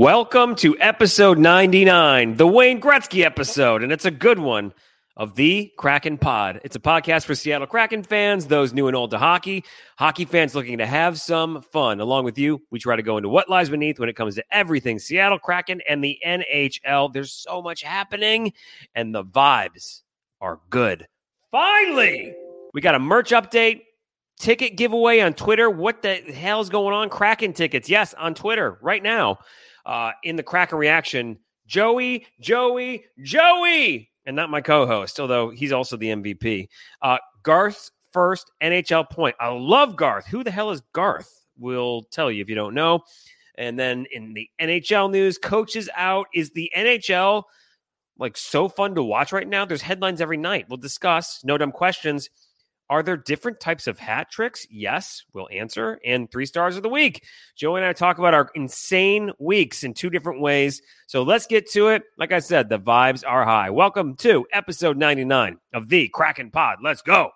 Welcome to episode 99, the Wayne Gretzky episode, and it's a good one of the Kraken Pod. It's a podcast for Seattle Kraken fans, those new and old to hockey, hockey fans looking to have some fun. Along with you, we try to go into what lies beneath when it comes to everything Seattle Kraken and the NHL. There's so much happening, and the vibes are good. Finally, we got a merch update. Ticket giveaway on Twitter. What the hell's going on? Kraken tickets. Yes, on Twitter right now uh, in the Kraken reaction. Joey, Joey, Joey, and not my co-host, although he's also the MVP. Uh, Garth's first NHL point. I love Garth. Who the hell is Garth? We'll tell you if you don't know. And then in the NHL news, coaches out. Is the NHL like so fun to watch right now? There's headlines every night. We'll discuss. No dumb questions. Are there different types of hat tricks? Yes, we'll answer. And three stars of the week. Joe and I talk about our insane weeks in two different ways. So let's get to it. Like I said, the vibes are high. Welcome to episode 99 of the Kraken Pod. Let's go.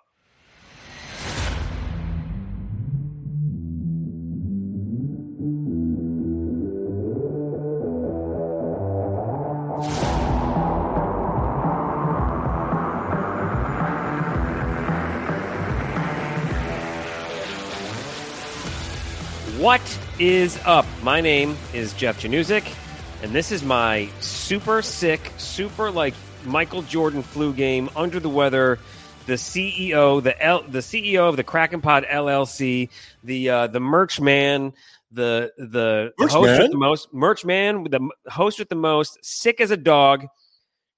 Is up? My name is Jeff Januzik, and this is my super sick, super like Michael Jordan flu game, under the weather. The CEO, the L, the CEO of the Kraken Pod LLC, the uh, the merch man, the the Merch host man? with the most merch man, the host with the most, sick as a dog,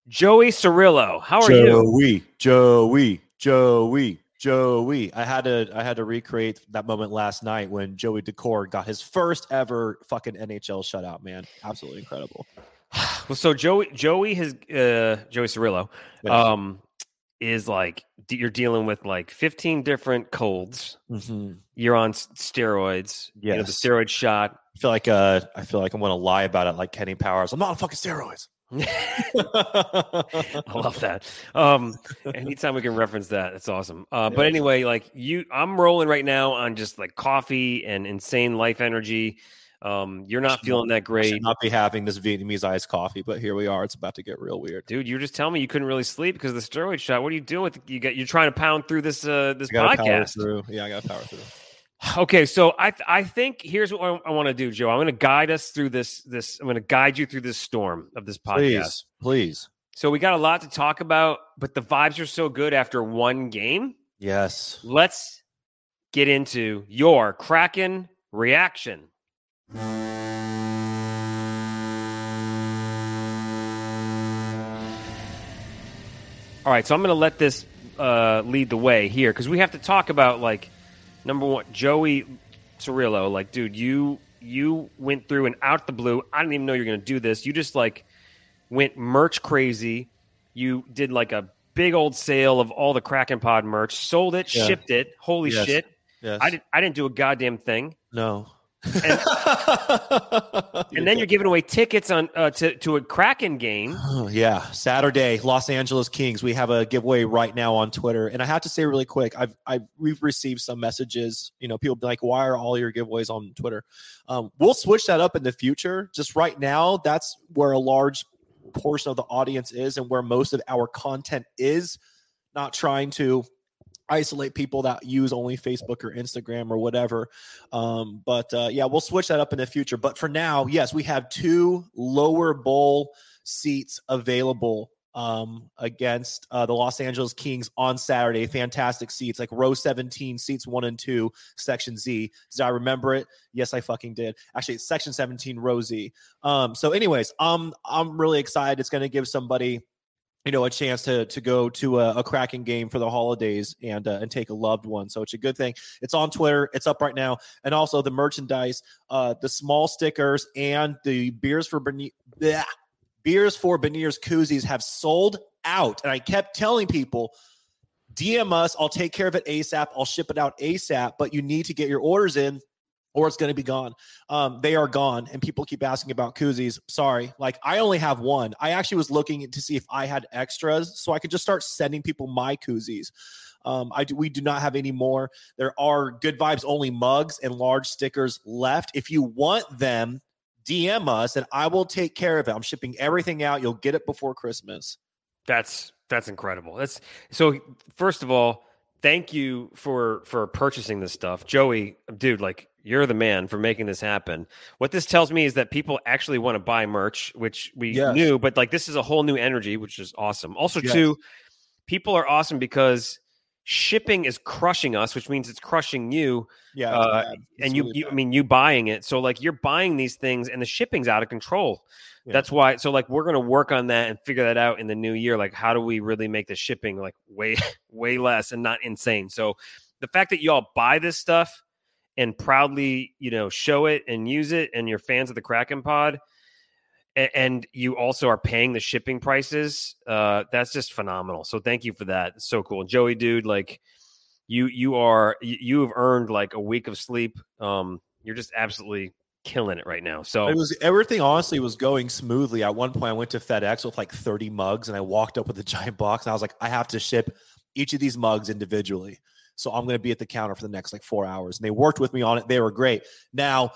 Joey Cirillo. How are you? Joey, Joey, Joey, Joey. I had to I had to recreate that moment last night when Joey Daccord got his first ever fucking NHL shutout, man. Absolutely incredible. Well, so Joey, Joey has uh, Joey Cirillo, um, is like you're dealing with like 15 different colds. Mhm. You're on steroids. you know, the steroid shot. I feel like uh I feel like I'm gonna lie about it like Kenny Powers. I'm not on fucking steroids. I love that. Um, anytime we can reference that, it's awesome. Uh, but anyway, like you, I'm rolling right now on just like coffee and insane life energy. Um, you're not feeling that I great. should not be having this Vietnamese iced coffee, but here we are. It's about to get real weird. Dude, you were just telling me you couldn't really sleep because of the steroid shot. What are you doing with you got? You're trying to pound through this uh this I podcast. through. Yeah, I gotta power through. Okay, so I th- I think here's what I, I want to do, Joe. I'm going to guide us through this this. I'm going to guide you through this storm of this podcast. Please, please. So we got a lot to talk about, but the vibes are so good after one game. Yes. Let's get into your Kraken reaction. All right, so I'm going to let this uh, lead the way here because we have to talk about like number one, Joey Cirillo. Like, dude, you you went through and out the blue. I didn't even know you were going to do this. You just like went merch crazy. You did like a big old sale of all the Kraken Pod merch, sold it, Yeah. shipped it. Holy Yes. shit! Yes. I didn't. I didn't do a goddamn thing. No. And- And then you're giving away tickets on uh, to to a Kraken game. Oh, yeah, Saturday, Los Angeles Kings. We have a giveaway right now on Twitter, and I have to say really quick, I've I we've received some messages. You know, people be like, "Why are all your giveaways on Twitter?" Um, we'll switch that up in the future. Just right now, that's where a large portion of the audience is, and where most of our content is. Not trying to isolate people that use only Facebook or Instagram or whatever. Um, but uh, yeah, we'll switch that up in the future. But for now, yes, we have two lower bowl seats available um, against uh, the Los Angeles Kings on Saturday. Fantastic seats, like row 17, seats one and two, section Z. Did I remember it? Yes, I fucking did. Actually, it's section 17, row Z. Um, so, anyways, um, I'm really excited. It's going to give somebody you know a chance to to go to a, a Kraken game for the holidays and uh, and take a loved one. So it's a good thing. It's on twitter. It's up right now. And also the merchandise uh the small stickers and the beers for bleh, beers for Beniers koozies have sold out. And i kept telling people dm us. I'll take care of it asap i'll ship it out asap but you need to get your orders in or it's going to be gone. Um, they are gone, and people keep asking about koozies. Sorry, like I only have one. I actually was looking to see if I had extras, so I could just start sending people my koozies. Um, I do, we do not have any more. There are good vibes only mugs and large stickers left. If you want them, DM us and I will take care of it. I'm shipping everything out. You'll get it before Christmas. That's that's incredible. That's so. First of all, thank you for for purchasing this stuff, Joey. Dude, like you're the man for making this happen. What this tells me is that people actually want to buy merch, which we Yes. knew, but like this is a whole new energy, which is awesome. Also, Yes. too, people are awesome because shipping is crushing us, which means it's crushing you. Yeah. Uh, it's bad. It's and you, really you I mean, you buying it. So like you're buying these things, and the shipping's out of control. Yeah. That's why. So like we're gonna work on that and figure that out in the new year. Like how do we really make the shipping like way way less and not insane? So the fact that y'all buy this stuff and proudly you know show it and use it, and you're fans of the Kraken Pod. And you also are paying the shipping prices. Uh, that's just phenomenal. So thank you for that. So cool, Joey, dude. Like you you are you, you have earned like a week of sleep um you're just absolutely killing it right now so It was everything honestly was going smoothly. At one point, I went to FedEx with like 30 mugs and I walked up with a giant box and I was like, I have to ship each of these mugs individually. So I'm going to be at the counter for the next like four hours. And they worked with me on it. They were great. Now,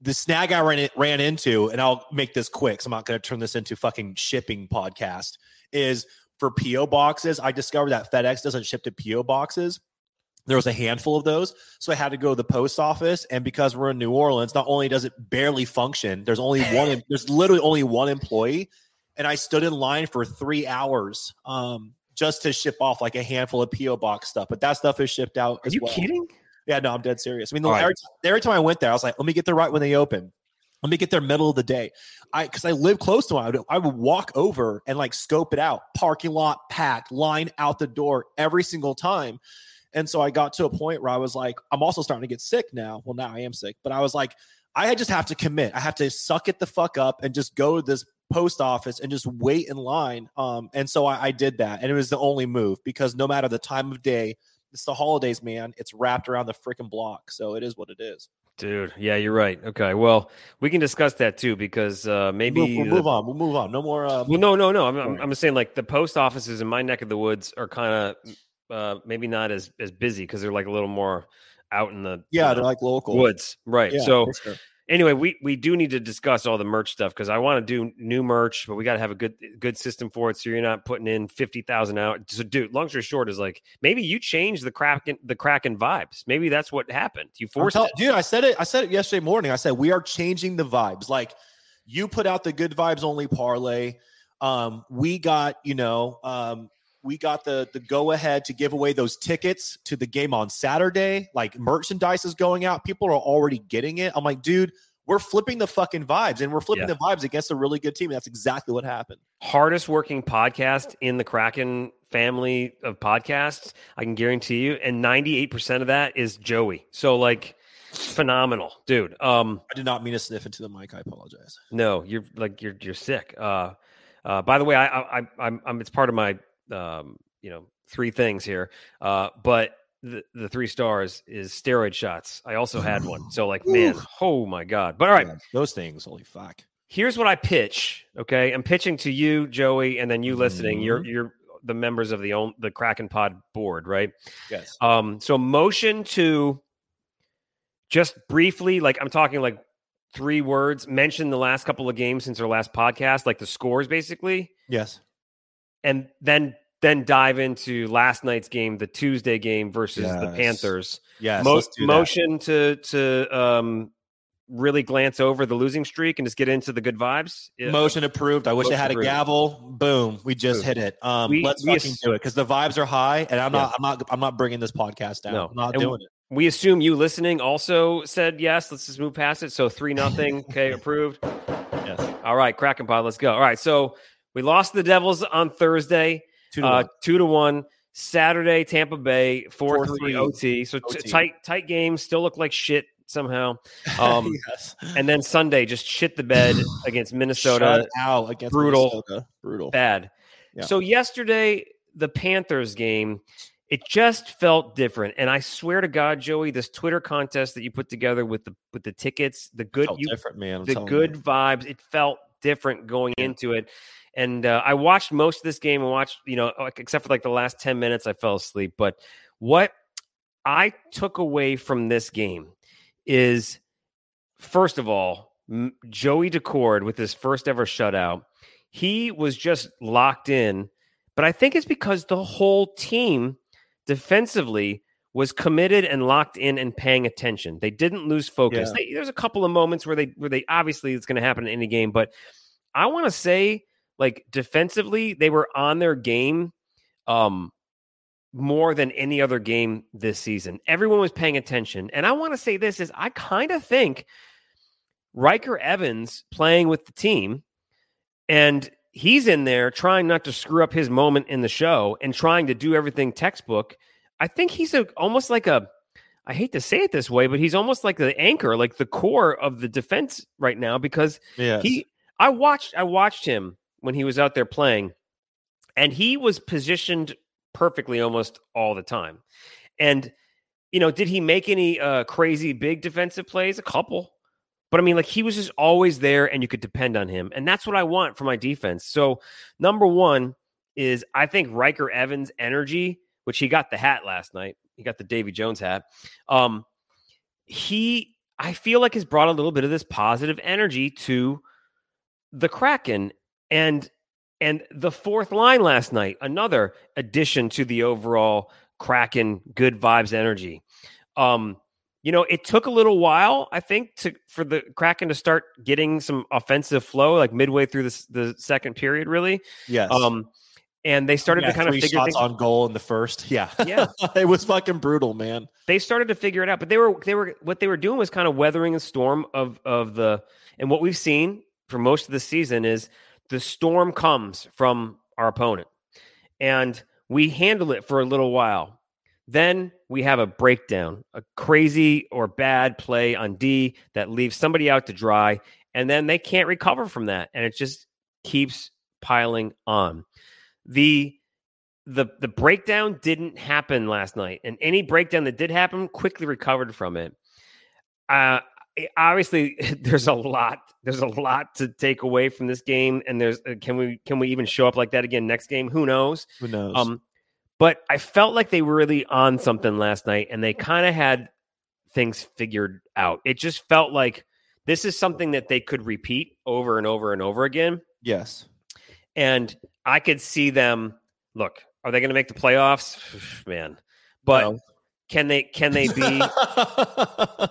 the snag I ran, ran into, and I'll make this quick. So I'm not going to turn this into fucking shipping podcast. Is for PO boxes. I discovered that FedEx doesn't ship to PO boxes. There was a handful of those, so I had to go to the post office. And because we're in New Orleans, not only does it barely function, there's only one. there's literally only one employee, and I stood in line for three hours um, just to ship off like a handful of PO box stuff. But that stuff is shipped out. are as you well. kidding Yeah, no, I'm dead serious. I mean, the, All right. every, every time I went there, I was like, let me get there right when they open. Let me get there middle of the day. I because I live close to one. I would, I would walk over and like scope it out. Parking lot packed, line out the door every single time. And so I got to a point where I was like, I'm also starting to get sick now. Well, now I am sick, but I was like, I just have to commit. I have to suck it the fuck up and just go to this post office and just wait in line. Um, and so I, I did that, and it was the only move because no matter the time of day, it's the holidays, man. It's wrapped around the freaking block, so it is what it is. dude yeah you're right okay well we can discuss that too because uh maybe Move- we'll the- move on. We'll move on. No more. Uh, well no no no I'm, I'm. I'm saying like the post offices in my neck of the woods are kind of uh maybe not as as busy because they're like a little more out in the yeah, they're like local. woods right Yeah, so sure. Anyway, we we do need to discuss all the merch stuff because I want to do new merch, but we got to have a good good system for it. So you're not putting in fifty thousand out. So, dude, long story short is like maybe you changed the Kraken the Kraken vibes. Maybe that's what happened. You forced tell- it. dude. I said it. I said it yesterday morning. I said we are changing the vibes. Like you put out the good vibes only parlay. Um, we got you know, um, we got the the go ahead to give away those tickets to the game on Saturday. Like merchandise is going out. People are already getting it. I'm like, dude, we're flipping the fucking vibes, and we're flipping Yeah. the vibes against a really good team. That's exactly what happened. Hardest working podcast in the Kraken family of podcasts. I can guarantee you, and ninety eight percent of that is Joey. So like phenomenal, dude. Um, I did not mean to sniff into the mic. I apologize. No, you're like you're you're sick. Uh, uh, by the way, I, I, I I'm, I'm it's part of my um, you know three things here. Uh, but the the three stars is steroid shots. I also had one. So like, man, oh my god. But all right, those things. Holy fuck. here's what I pitch. Okay, I'm pitching to you, Joey, and then you listening. You're you're the members of the own the Kraken Pod board, right? Yes. Um, so motion to just briefly, like I'm talking like three words, mention the last couple of games since our last podcast, like the scores basically, Yes. and then then dive into last night's game, the Tuesday game versus the Panthers. Yes. Mo- let's do that. motion to to um really glance over the losing streak and just get into the good vibes. Yeah. Motion approved. I wish I Motion had a gavel. Boom. We just Approved. hit it. Um, We- let's we fucking ass- do it because the vibes are high, and I'm Yeah. not. I'm not. I'm not bringing this podcast down. No. I'm not And doing it. We assume you listening also said yes. Let's just move past it. So three nothing. Okay, approved. Yes. All right, Kraken Pod, let's go. All right, so we lost the Devils on Thursday, Two to uh, one. two to one. Saturday, Tampa Bay, four 4-3 three OT. So t- tight, tight game. Still look like shit somehow. Um, yes. and then Sunday, just shit the bed against Minnesota. Out against Brutal. Minnesota. Brutal. Bad. Yeah. So yesterday, the Panthers game, it just felt different. And I swear to God, Joey, this Twitter contest that you put together with the with the tickets, the good you different, man. I'm the good you. vibes. It felt different going into it. And uh, I watched most of this game and watched, you know, except for like the last 10 minutes, I fell asleep. But what I took away from this game is, first of all, Joey Daccord with his first ever shutout, he was just locked in. But I think it's because the whole team defensively was committed and locked in and paying attention. They didn't lose focus. Yeah. They, there's a couple of moments where they where they obviously it's going to happen in any game, but I want to say like defensively they were on their game um more than any other game this season. Everyone was paying attention. And I want to say this is I kind of think Ryker Evans playing with the team and he's in there trying not to screw up his moment in the show and trying to do everything textbook. I think he's a, almost like a I hate to say it this way, but he's almost like the anchor, like the core of the defense right now because Yeah. he I watched I watched him when he was out there playing and he was positioned perfectly almost all the time. And you know, did he make any uh crazy big defensive plays? A couple. But I mean, like he was just always there and you could depend on him. And that's what I want for my defense. So, number one is I think Ryker Evans' energy, which he got the hat last night, he got the Davy Jones hat. Um, he, I feel like, has brought a little bit of this positive energy to the Kraken. And and the fourth line last night, another addition to the overall Kraken good vibes energy. Um, you know, it took a little while, I think, to for the Kraken to start getting some offensive flow, like midway through the the second period, really. yes. Um, and they started Yeah, to kind of figure shots things. on goal in the first. Yeah. Yeah. it was fucking brutal, man. they started to figure it out, but they were they were what they were doing was kind of weathering the storm of of the and what we've seen for most of the season is the storm comes from our opponent, and we handle it for a little while. Then we have a breakdown, a crazy or bad play on D that leaves somebody out to dry, and then they can't recover from that, and it just keeps piling on. The the the breakdown didn't happen last night, and any breakdown that did happen quickly recovered from it. Uh, obviously, there's a lot. There's a lot to take away from this game, and there's uh, can we can we even show up like that again next game? Who knows? Who knows? Um, but I felt like they were really on something last night, and they kind of had things figured out. It just felt like this is something that they could repeat over and over and over again. yes. And I could see them. Look, are they going to make the playoffs? Man, but No. can they? Can they be?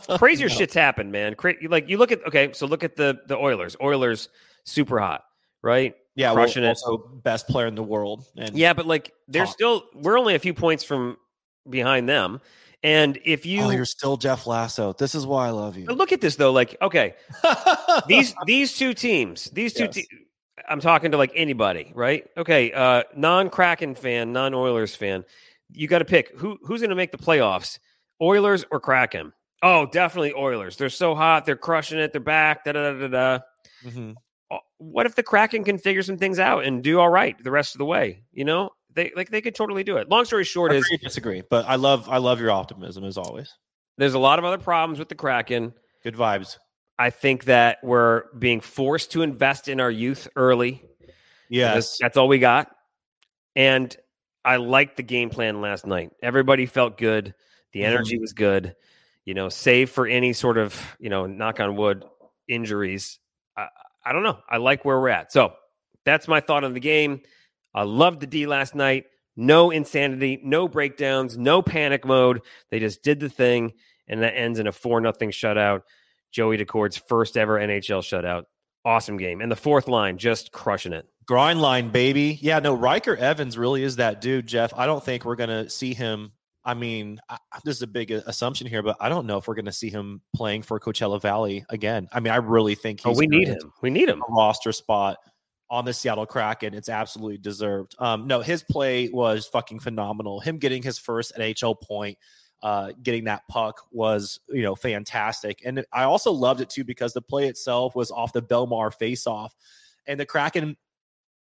crazier No. shit's happened, man. Cra- like you look at okay, so look at the the Oilers. Oilers super hot, right? Yeah, well, crushing it. also best player in the world. And Yeah, but like they're Top. still we're only a few points from behind them. And if you oh, you're still Jeff Lasso. This is why I love you. Look at this though, like okay, these these two teams, these two Yes. te- I'm talking to like anybody, right? Okay, uh non Kraken fan, non Oilers fan. You got to pick who who's going to make the playoffs, Oilers or Kraken. Oh, definitely Oilers. They're so hot, they're crushing it, they're back. Da da da da. da. Mhm. Uh, What if the Kraken can figure some things out and do all right the rest of the way? You know, they like they could totally do it. Long story short is Agree, disagree, but I love I love your optimism as always. there's a lot of other problems with the Kraken. Good vibes. I think that we're being forced to invest in our youth early. Yes. That's, all we got. And I liked the game plan last night. Everybody felt good. The mm-hmm. energy was good. You know, save for any sort of, you know, knock on wood injuries. I, I don't know. I like where we're at. So that's my thought on the game. I loved the D last night. No insanity, no breakdowns, no panic mode. They just did the thing, and that ends in a 4 nothing shutout. Joey Daccord's first ever NHL shutout. Awesome game. And the fourth line just crushing it. Grind line, baby. Yeah, no, Ryker Evans really is that dude, Jeff. I don't think we're going to see him. I mean, I, this is a big uh, assumption here, but I don't know if we're going to see him playing for Coachella Valley again. I mean, I really think Oh, we need him. We need him. a roster spot on the Seattle Kraken. It's absolutely deserved. Um, no, his play was fucking phenomenal. Him getting his first NHL point, uh, getting that puck was, you know, fantastic. And I also loved it too because the play itself was off the Bellemare faceoff. And the Kraken,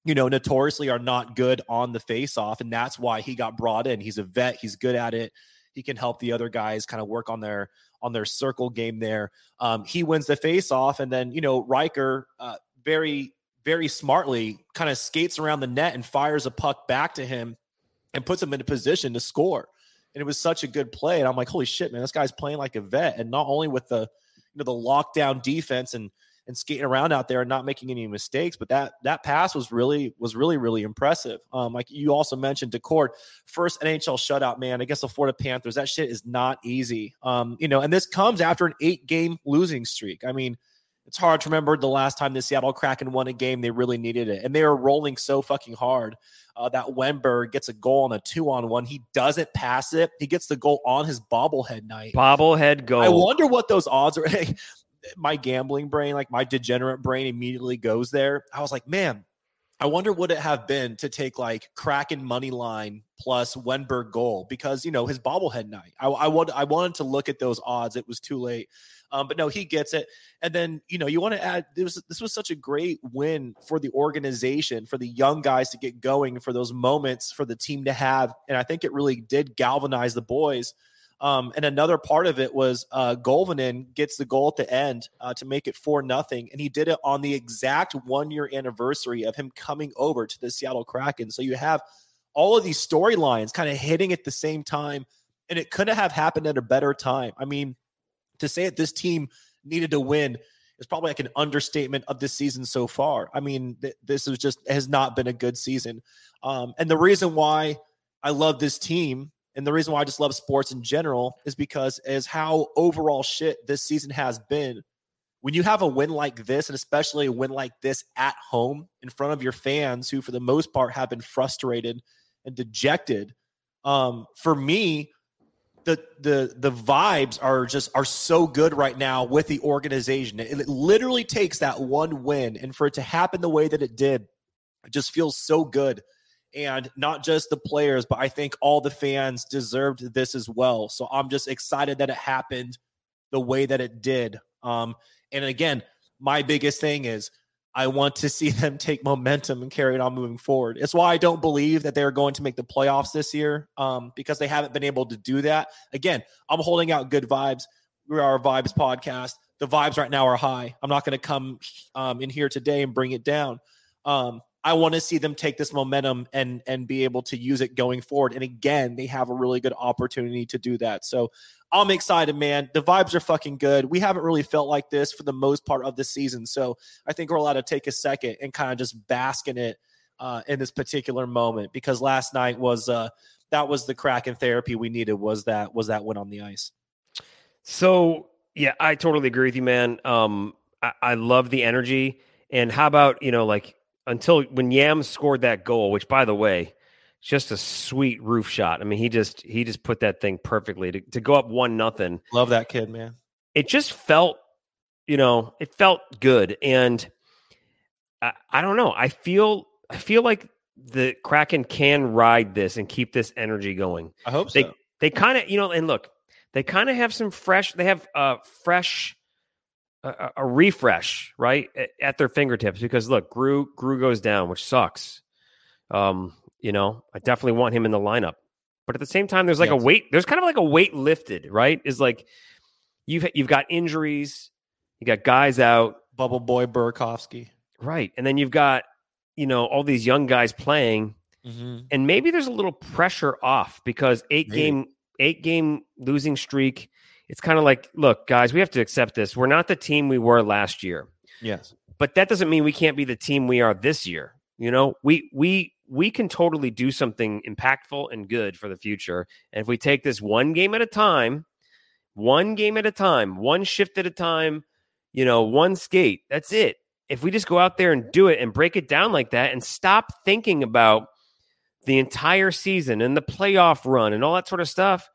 you know, notoriously are not good on the faceoff. And that's why he got brought in. He's a vet, he's good at it. He can help the other guys kind of work on their on their circle game there. Um, he wins the faceoff, and then you know Ryker uh, very very smartly kind of skates around the net and fires a puck back to him and puts him in a position to score. And it was such a good play. And I'm like, holy shit, man, this guy's playing like a vet. And not only with the you know the lockdown defense and and skating around out there and not making any mistakes. But that that pass was really was really really impressive. Um, like you also mentioned, Daccord, first NHL shutout man against the Florida Panthers. That shit is not easy. Um, you know, and this comes after an eight game losing streak. I mean. It's hard to remember the last time the Seattle Kraken won a game. They really needed it. And they were rolling so fucking hard uh, that Wennberg gets a goal on a two on one. He doesn't pass it. He gets the goal on his bobblehead night. Bobblehead goal. I wonder what those odds are. my gambling brain, like my degenerate brain, immediately goes there. I was like, man, I wonder would it have been to take like Kraken money line plus Wennberg goal because you know his bobblehead night. I, I would I wanted to look at those odds. It was too late, um, but no, he gets it. And then you know you want to add this this was such a great win for the organization for the young guys to get going for those moments for the team to have, and I think it really did galvanize the boys. Um, and another part of it was uh, gets the goal at the end uh, to make it four nothing, and he did it on the exact one year anniversary of him coming over to the Seattle Kraken. So you have all of these storylines kind of hitting at the same time, and it couldn't have happened at a better time. I mean, to say that this team needed to win is probably like an understatement of this season so far. I mean, th- this is just has not been a good season, um, and the reason why I love this team and the reason why I just love sports in general is because as how overall shit this season has been. When you have a win like this, and especially a win like this at home in front of your fans, who for the most part have been frustrated and dejected, um, for me, the the the vibes are just are so good right now with the organization. It, it literally takes that one win, and for it to happen the way that it did, it just feels so good and not just the players, but I think all the fans deserved this as well. So I'm just excited that it happened the way that it did. Um, and again, my biggest thing is I want to see them take momentum and carry it on moving forward. It's why I don't believe that they're going to make the playoffs this year um, because they haven't been able to do that. Again, I'm holding out good vibes. We are a vibes podcast. The vibes right now are high. I'm not going to come um, in here today and bring it down. Um, I want to see them take this momentum and and be able to use it going forward. And again, they have a really good opportunity to do that. So I'm excited, man. The vibes are fucking good. We haven't really felt like this for the most part of the season. So I think we're allowed to take a second and kind of just bask in it uh, in this particular moment because last night was uh, that was the Kraken therapy we needed. Was that was that win on the ice? So yeah, I totally agree with you, man. Um, I, I love the energy. And how about you know like until when Yams scored that goal, which by the way, just a sweet roof shot. I mean, he just he just put that thing perfectly to, to go up one nothing. Love that kid, man. It just felt, you know, it felt good, and I, I don't know. I feel I feel like the Kraken can ride this and keep this energy going. I hope they, so. They kind of, you know, and look, they kind of have some fresh. They have uh fresh a, a, refresh right at their fingertips because look, Grew Grew goes down, which sucks. Um, you know, I definitely want him in the lineup, but at the same time, there's like yes. a weight. There's kind of like a weight lifted, right? Is like you've you've got injuries, you got guys out, Bubble Boy Burakovsky, right, and then you've got you know all these young guys playing, mm-hmm. and maybe there's a little pressure off because eight maybe. game eight game losing streak it's kind of like, look, guys, we have to accept this. We're not the team we were last year. Yes. But that doesn't mean we can't be the team we are this year. You know, we we we can totally do something impactful and good for the future. And if we take this one game at a time, one game at a time, one shift at a time, you know, one skate, that's it. If we just go out there and do it and break it down like that and stop thinking about the entire season and the playoff run and all that sort of stuff,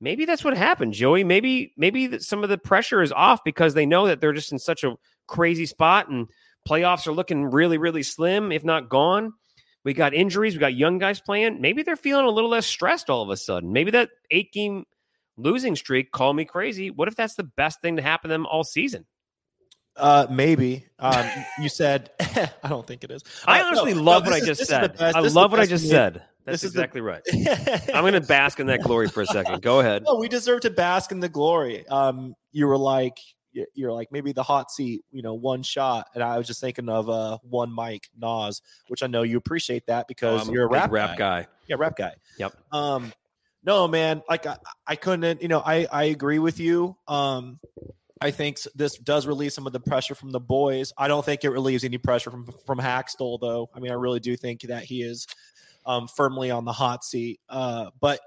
maybe that's what happened, Joey. Maybe maybe some of the pressure is off because they know that they're just in such a crazy spot and playoffs are looking really really slim, if not gone. We got injuries, we got young guys playing. Maybe they're feeling a little less stressed all of a sudden. Maybe that eight game losing streak, call me crazy. What if that's the best thing to happen to them all season? Uh, maybe. Um, you said I don't think it is. I uh, honestly no, love no, what I just said. I love what I just said. That's this exactly the... right. I'm going to bask in that glory for a second. Go ahead. No, we deserve to bask in the glory. Um, you were like, you're like maybe the hot seat, you know, one shot, and I was just thinking of uh one mic Nas, which I know you appreciate that because oh, you're a rap rap guy. guy. Yeah, rap guy. Yep. Um, no, man, like I, I couldn't, you know, I I agree with you. Um, I think this does relieve some of the pressure from the boys. I don't think it relieves any pressure from from Hakstol, though. I mean, I really do think that he is um, firmly on the hot seat. Uh, but,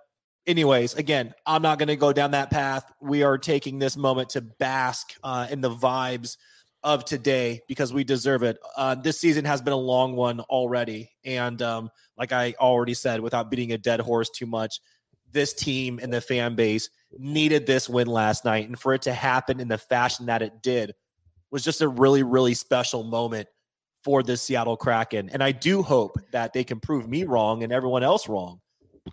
anyways, again, I'm not going to go down that path. We are taking this moment to bask uh, in the vibes of today because we deserve it. Uh, this season has been a long one already, and um, like I already said, without beating a dead horse too much, this team and the fan base needed this win last night. And for it to happen in the fashion that it did was just a really, really special moment for the Seattle Kraken. And I do hope that they can prove me wrong and everyone else wrong,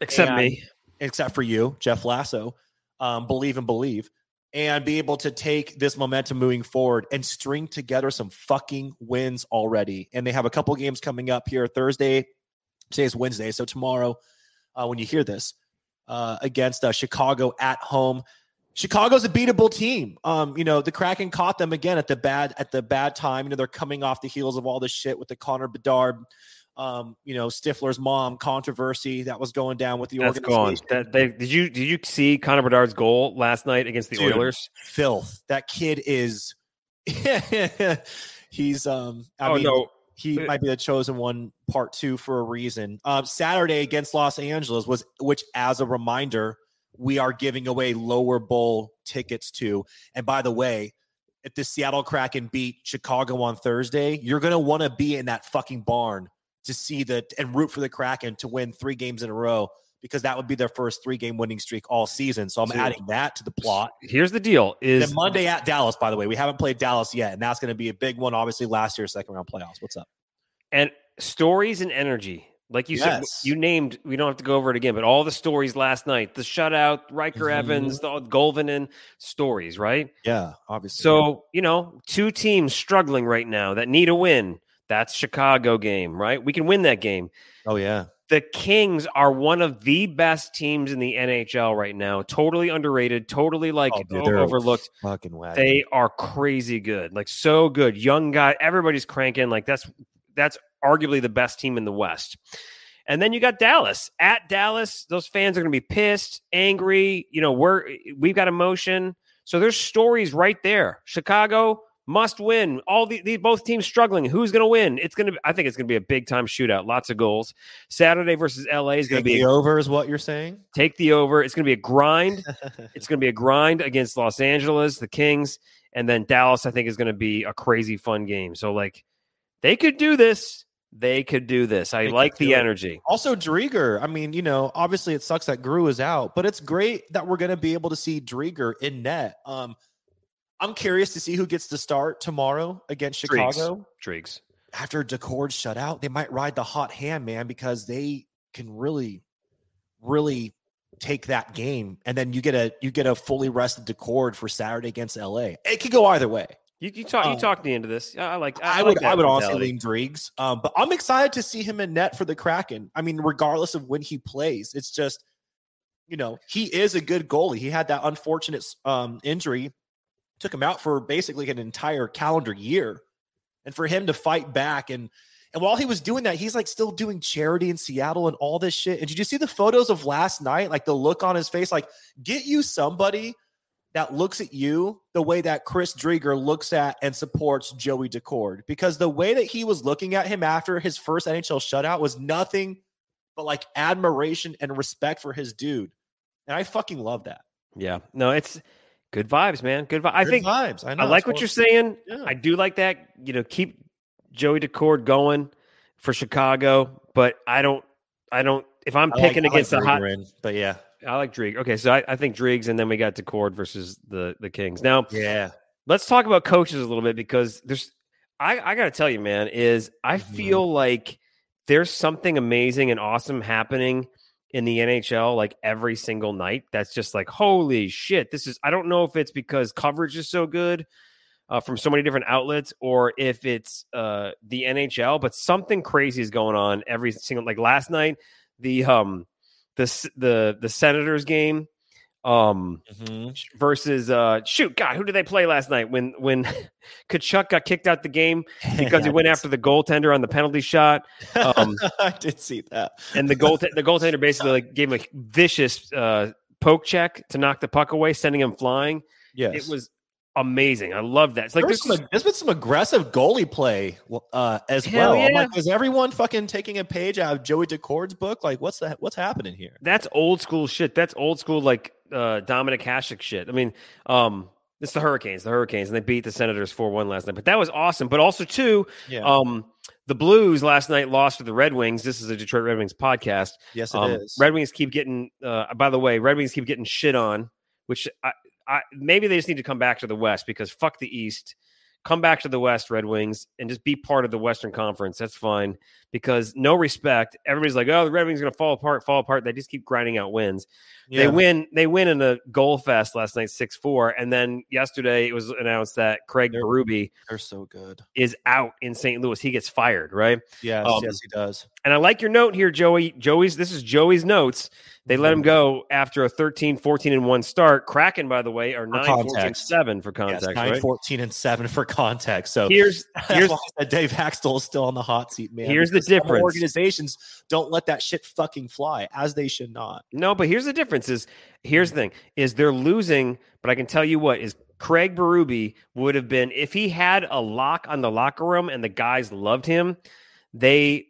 Except And- me. except for you, Jeff Lasso. Um, believe and believe. And be able to take this momentum moving forward and string together some fucking wins already. And they have a couple games coming up here Thursday. Today's Wednesday. So tomorrow, uh, when you hear this, uh, against uh, Chicago at home. Chicago's a beatable team. Um, you know, the Kraken caught them again at the bad at the bad time. You know, they're coming off the heels of all this shit with the Connor Bedard, um, you know, Stifler's mom controversy that was going down with the That's gone. organization. That, they, did you did you see Connor Bedard's goal last night against the Dude. Oilers? Filth. That kid is. he's um. I oh mean, no, he Uh, might be the chosen one part two for a reason um, saturday against los angeles was which as a reminder we are giving away lower bowl tickets to. And by the way if the seattle kraken beat chicago on thursday you're going to want to be in that fucking barn to see the and root for the kraken to win three games in a row because that would be their first three game winning streak all season. So i'm Dude. adding that to the plot. Here's the deal: is then monday at dallas by the way. We haven't played dallas yet and that's going to be a big one obviously last year's second round playoffs. What's up? And stories and energy. Like you said, you named. We don't have to go over it again, but all the stories last night: the shutout, Ryker Mhm. Evans, the Goalvanen stories, right? Yeah, obviously. So you know, two teams struggling right now that need a win. That's Chicago game, right? We can win that game. oh yeah, The Kings are one of the best teams in the NHL right now. Totally underrated. Totally like Oh, dude, overlooked. fucking whack. They are crazy good, like so good. Young guy, everybody's cranking. Like that's that's arguably the best team in the West. And then you got Dallas at Dallas. Those fans are going to be pissed, angry. You know, we're we've got emotion. So there's stories right there. Chicago must win. All the, these both teams struggling. Who's going to win? It's going to. I think it's going to be a big time shootout. Lots of goals. Saturday versus LA is going to be the over, is what you're saying. take the over. It's going to be a grind. It's going to be a grind against Los Angeles, the Kings, and then Dallas. I think is going to be a crazy fun game. So like, they could do this. They could do this. I They like the it. energy. also, Driedger. I mean, you know, obviously it sucks that Grew is out, but it's great that we're going to be able to see Driedger in net. Um, I'm curious to see who gets to start tomorrow against Chicago. Triggs. After Daccord's shut out, they might ride the hot hand, man, because they can really, really take that game, and then you get a you get a fully rested Daccord for Saturday against LA. It could go either way. You, you talk. You Uh, talked me into this. I like. I, I, would, I would honestly mentality. lean Driggs, um, but I'm excited to see him in net for the Kraken. I mean, regardless of when he plays, it's just, you know, he is a good goalie. He had that unfortunate um, injury, took him out for basically an entire calendar year, and for him to fight back and and while he was doing that, he's like still doing charity in Seattle and all this shit. And did you see the photos of last night? Like the look on his face, like get you somebody that looks at you the way that Chris Driedger looks at and supports Joey Daccord. Because the way that he was looking at him after his first NHL shutout was nothing but like admiration and respect for his dude. And I fucking love that. Yeah. No, it's good vibes, man. Good vibes. I think vibes. I, know, I like what you're saying. Yeah. I do like that. You know, keep Joey Daccord going for Chicago, but I don't. I don't. If I'm I picking like against the hot, in, but yeah, I like Drieg. Okay, so I, I think Driegs, and then we got to Daccord versus the the Kings. Now yeah, let's talk about coaches a little bit because there's. I I got to tell you, man, is I Mhm. feel like there's something amazing and awesome happening in the NHL like every single night. That's just like holy shit. This is. I don't know if it's because coverage is so good. Uh, from so many different outlets, or if it's uh, the NHL, but something crazy is going on every single. Like last night, the um, the the the Senators game, um, Mhm. versus uh shoot god who did they play last night when when Tkachuk got kicked out the game because he went after the goaltender on the penalty shot um, I did see that. and the goal the goaltender basically like gave him a vicious uh poke check to knock the puck away sending him flying Yes, it was amazing. I love that. It's like there's, there's, some, there's been some aggressive goalie play uh, as Hell well. Yeah. like, is everyone fucking taking a page out of Joey Daccord's book? Like, what's that? What's happening here? that's old school shit. That's old school like uh Dominik Hasek shit. I mean, um it's the Hurricanes, the Hurricanes, and they beat the Senators 4-1 last night. But that was awesome. But also too, Yeah. um the Blues last night lost to the Red Wings. This is a Detroit Red Wings podcast. yes, it is. Um, Red Wings keep getting. Uh, by the way, Red Wings keep getting shit on, which I, I maybe they just need to come back to the West because fuck the East. Come back to the West, Red Wings, and just be part of the Western Conference. That's fine because no respect. Everybody's like, "Oh, the Red Wings are going to fall apart, fall apart." They just keep grinding out wins. They win. They win in a goal fest last night, six four, and then yesterday it was announced that Craig They're- Berube They're so good. is out in St. Louis. He gets fired, right? Yes, Um, yes, he does. And I like your note here, Joey. Joey's this is Joey's notes. They let Mm-hmm. him go after a 13, 14, and 1 start. Kraken, by the way, are 9, 14, context. 7 for Yes, context, nine, right? 14, and seven for context. So Here's here's why Dave Hakstol is still on the hot seat, man. Here's the difference. Organizations don't let that shit fucking fly, as they should not. no, but here's the difference is here's the thing is they're losing, but I can tell you what is Craig Berube would have been if he had a lock on the locker room and the guys loved him, they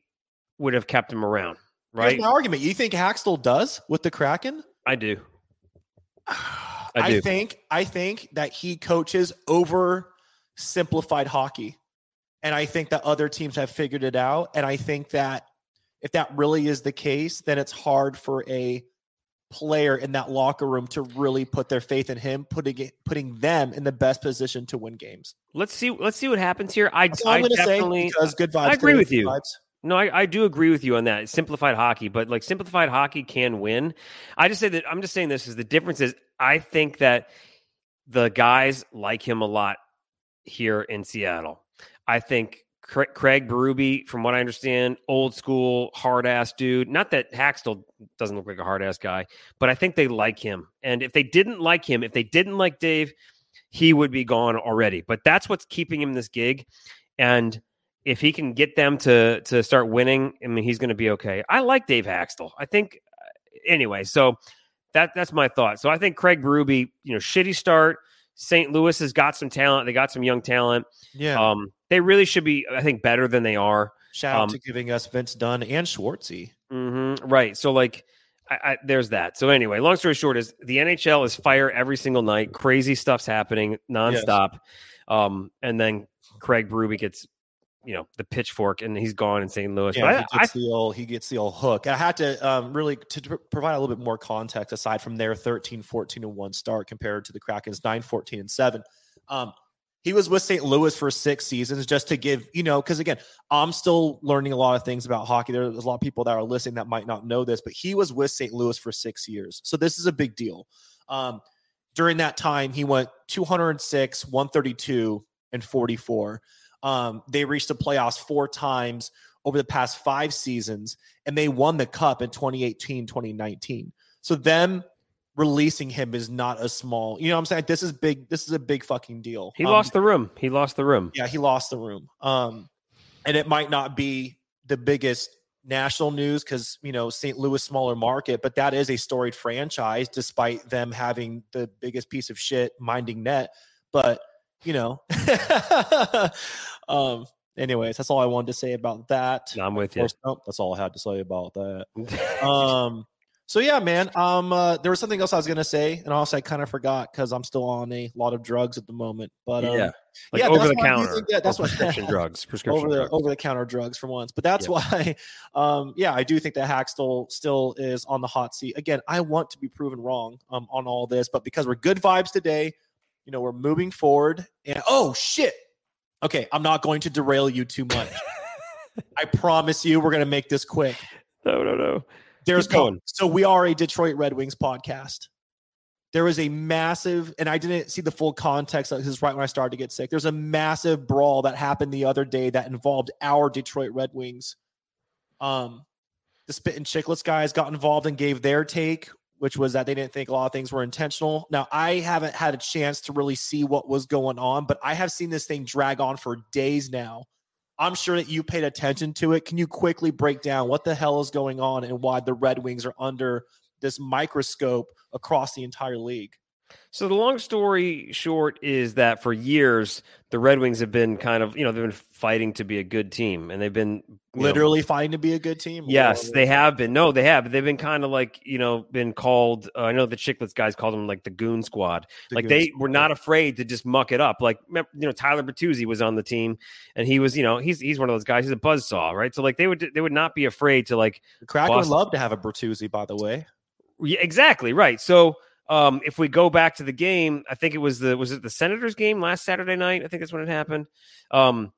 would have kept him around, Here's right? my argument. You think Hakstol does with the Kraken? I do. I, do. think I think that he coaches over simplified hockey. And I think that other teams have figured it out. And I think that if that really is the case, then it's hard for a player in that locker room to really put their faith in him, putting it, putting them in the best position to win games. Let's see let's see what happens here. I, That's I to say definitely because good vibes. I agree with you. vibes. No, I, I do agree with you on that. Simplified hockey, but like simplified hockey can win. I just say that I'm just saying this is the difference is I think that the guys like him a lot here in Seattle. I think Cra- Craig Berube, from what I understand, old school, hard ass dude. Not that Hakstol doesn't look like a hard ass guy, but I think they like him. And if they didn't like him, if they didn't like Dave, he would be gone already. But that's what's keeping him this gig. And if he can get them to to start winning, I mean, he's going to be okay. I like Dave Hakstol. I think uh, anyway. So that that's my thought. So I think Craig Berube, you know, shitty start. St. Louis has got some talent. They got some young talent. Yeah. Um, they really should be, I think, better than they are. Shout out um, to giving us Vince Dunn and Schwartzy. hmm Right. So like, I, I, there's that. So anyway, long story short is the NHL is fire every single night. Crazy stuff's happening nonstop. Um, and then Craig Berube gets, you know, the pitchfork, and he's gone in St. Louis. Yeah, but he I, I, gets the old he gets the old hook. I had to um, really to provide a little bit more context aside from their 13 14 and 1 start compared to the Kraken's 9 14 and 7. Um, he was with St. Louis for six seasons just to give, you know, because again, I'm still learning a lot of things about hockey. There's a lot of people that are listening that might not know this, but he was with St. Louis for six years. So this is a big deal. Um, during that time, he went 206, 132, and 44. Um, they reached the playoffs four times over the past five seasons, and they won the cup in 2018, 2019. So them releasing him is not a small, you know what I'm saying? This is big, this is a big fucking deal. he Um, lost the room. He lost the room. yeah, he lost the room. Um, and it might not be the biggest national news because you know St. Louis smaller market, but that is a storied franchise despite them having the biggest piece of shit minding net. But you know, um, anyways, that's all I wanted to say about that. No, I'm with you. course, nope, that's all I had to say about that. Um, so yeah, man. Um, uh, there was something else I was gonna say, and also I kind of forgot because I'm still on a lot of drugs at the moment. But um, yeah, like yeah, over the why counter. that- that's or what- prescription drugs. Prescription over the drugs. over the counter drugs for once. But that's Yeah. why, um, yeah, I do think that Hakstol still is on the hot seat. Again, I want to be proven wrong um, on all this, but because we're good vibes today, you know, we're moving forward. And oh shit, okay, I'm not going to derail you too much. I promise you, we're gonna make this quick. no, no, no. There's Keep going. So we are a Detroit Red Wings podcast. There was a massive, and I didn't see the full context. This is right when I started to get sick. There's a massive brawl that happened the other day that involved our Detroit Red Wings. Um, the Spit and Chicklets guys got involved and gave their take, which was that they didn't think a lot of things were intentional. Now, I haven't had a chance to really see what was going on, but I have seen this thing drag on for days now. I'm sure that you paid attention to it. Can you quickly break down what the hell is going on and why the Red Wings are under this microscope across the entire league? So the long story short is that for years the Red Wings have been kind of you know they've been fighting to be a good team and they've been you know, Literally fighting to be a good team. Yes, Or- they have been. No, they have. They've been kind of like you know been called. Uh, I know the Chicklets guys called them like the Goon Squad. the like good they squad. were not afraid to just muck it up. Like you know Tyler Bertuzzi was on the team, and he was you know he's he's one of those guys. He's a buzzsaw, right? So like they would they would not be afraid to like Kraken would love to have a Bertuzzi, by the way. yeah, exactly right. So um, if we go back to the game, I think it was the was it the Senators game last Saturday night. I think that's when it happened. Um,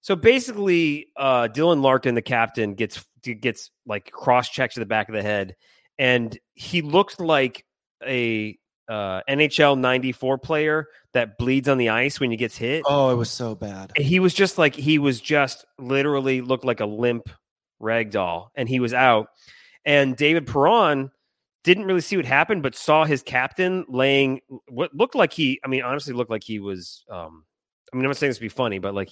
so basically, uh, Dylan Larkin, the captain, gets gets like cross checked to the back of the head, and he looked like a uh, NHL '94 player that bleeds on the ice when he gets hit. Oh, it was so bad. And he was just like he was just literally looked like a limp rag doll, and he was out. And David Perron didn't really see what happened, but saw his captain laying what looked like he. I mean, honestly, looked like he was. Um, I mean, I'm not saying this to be funny, but like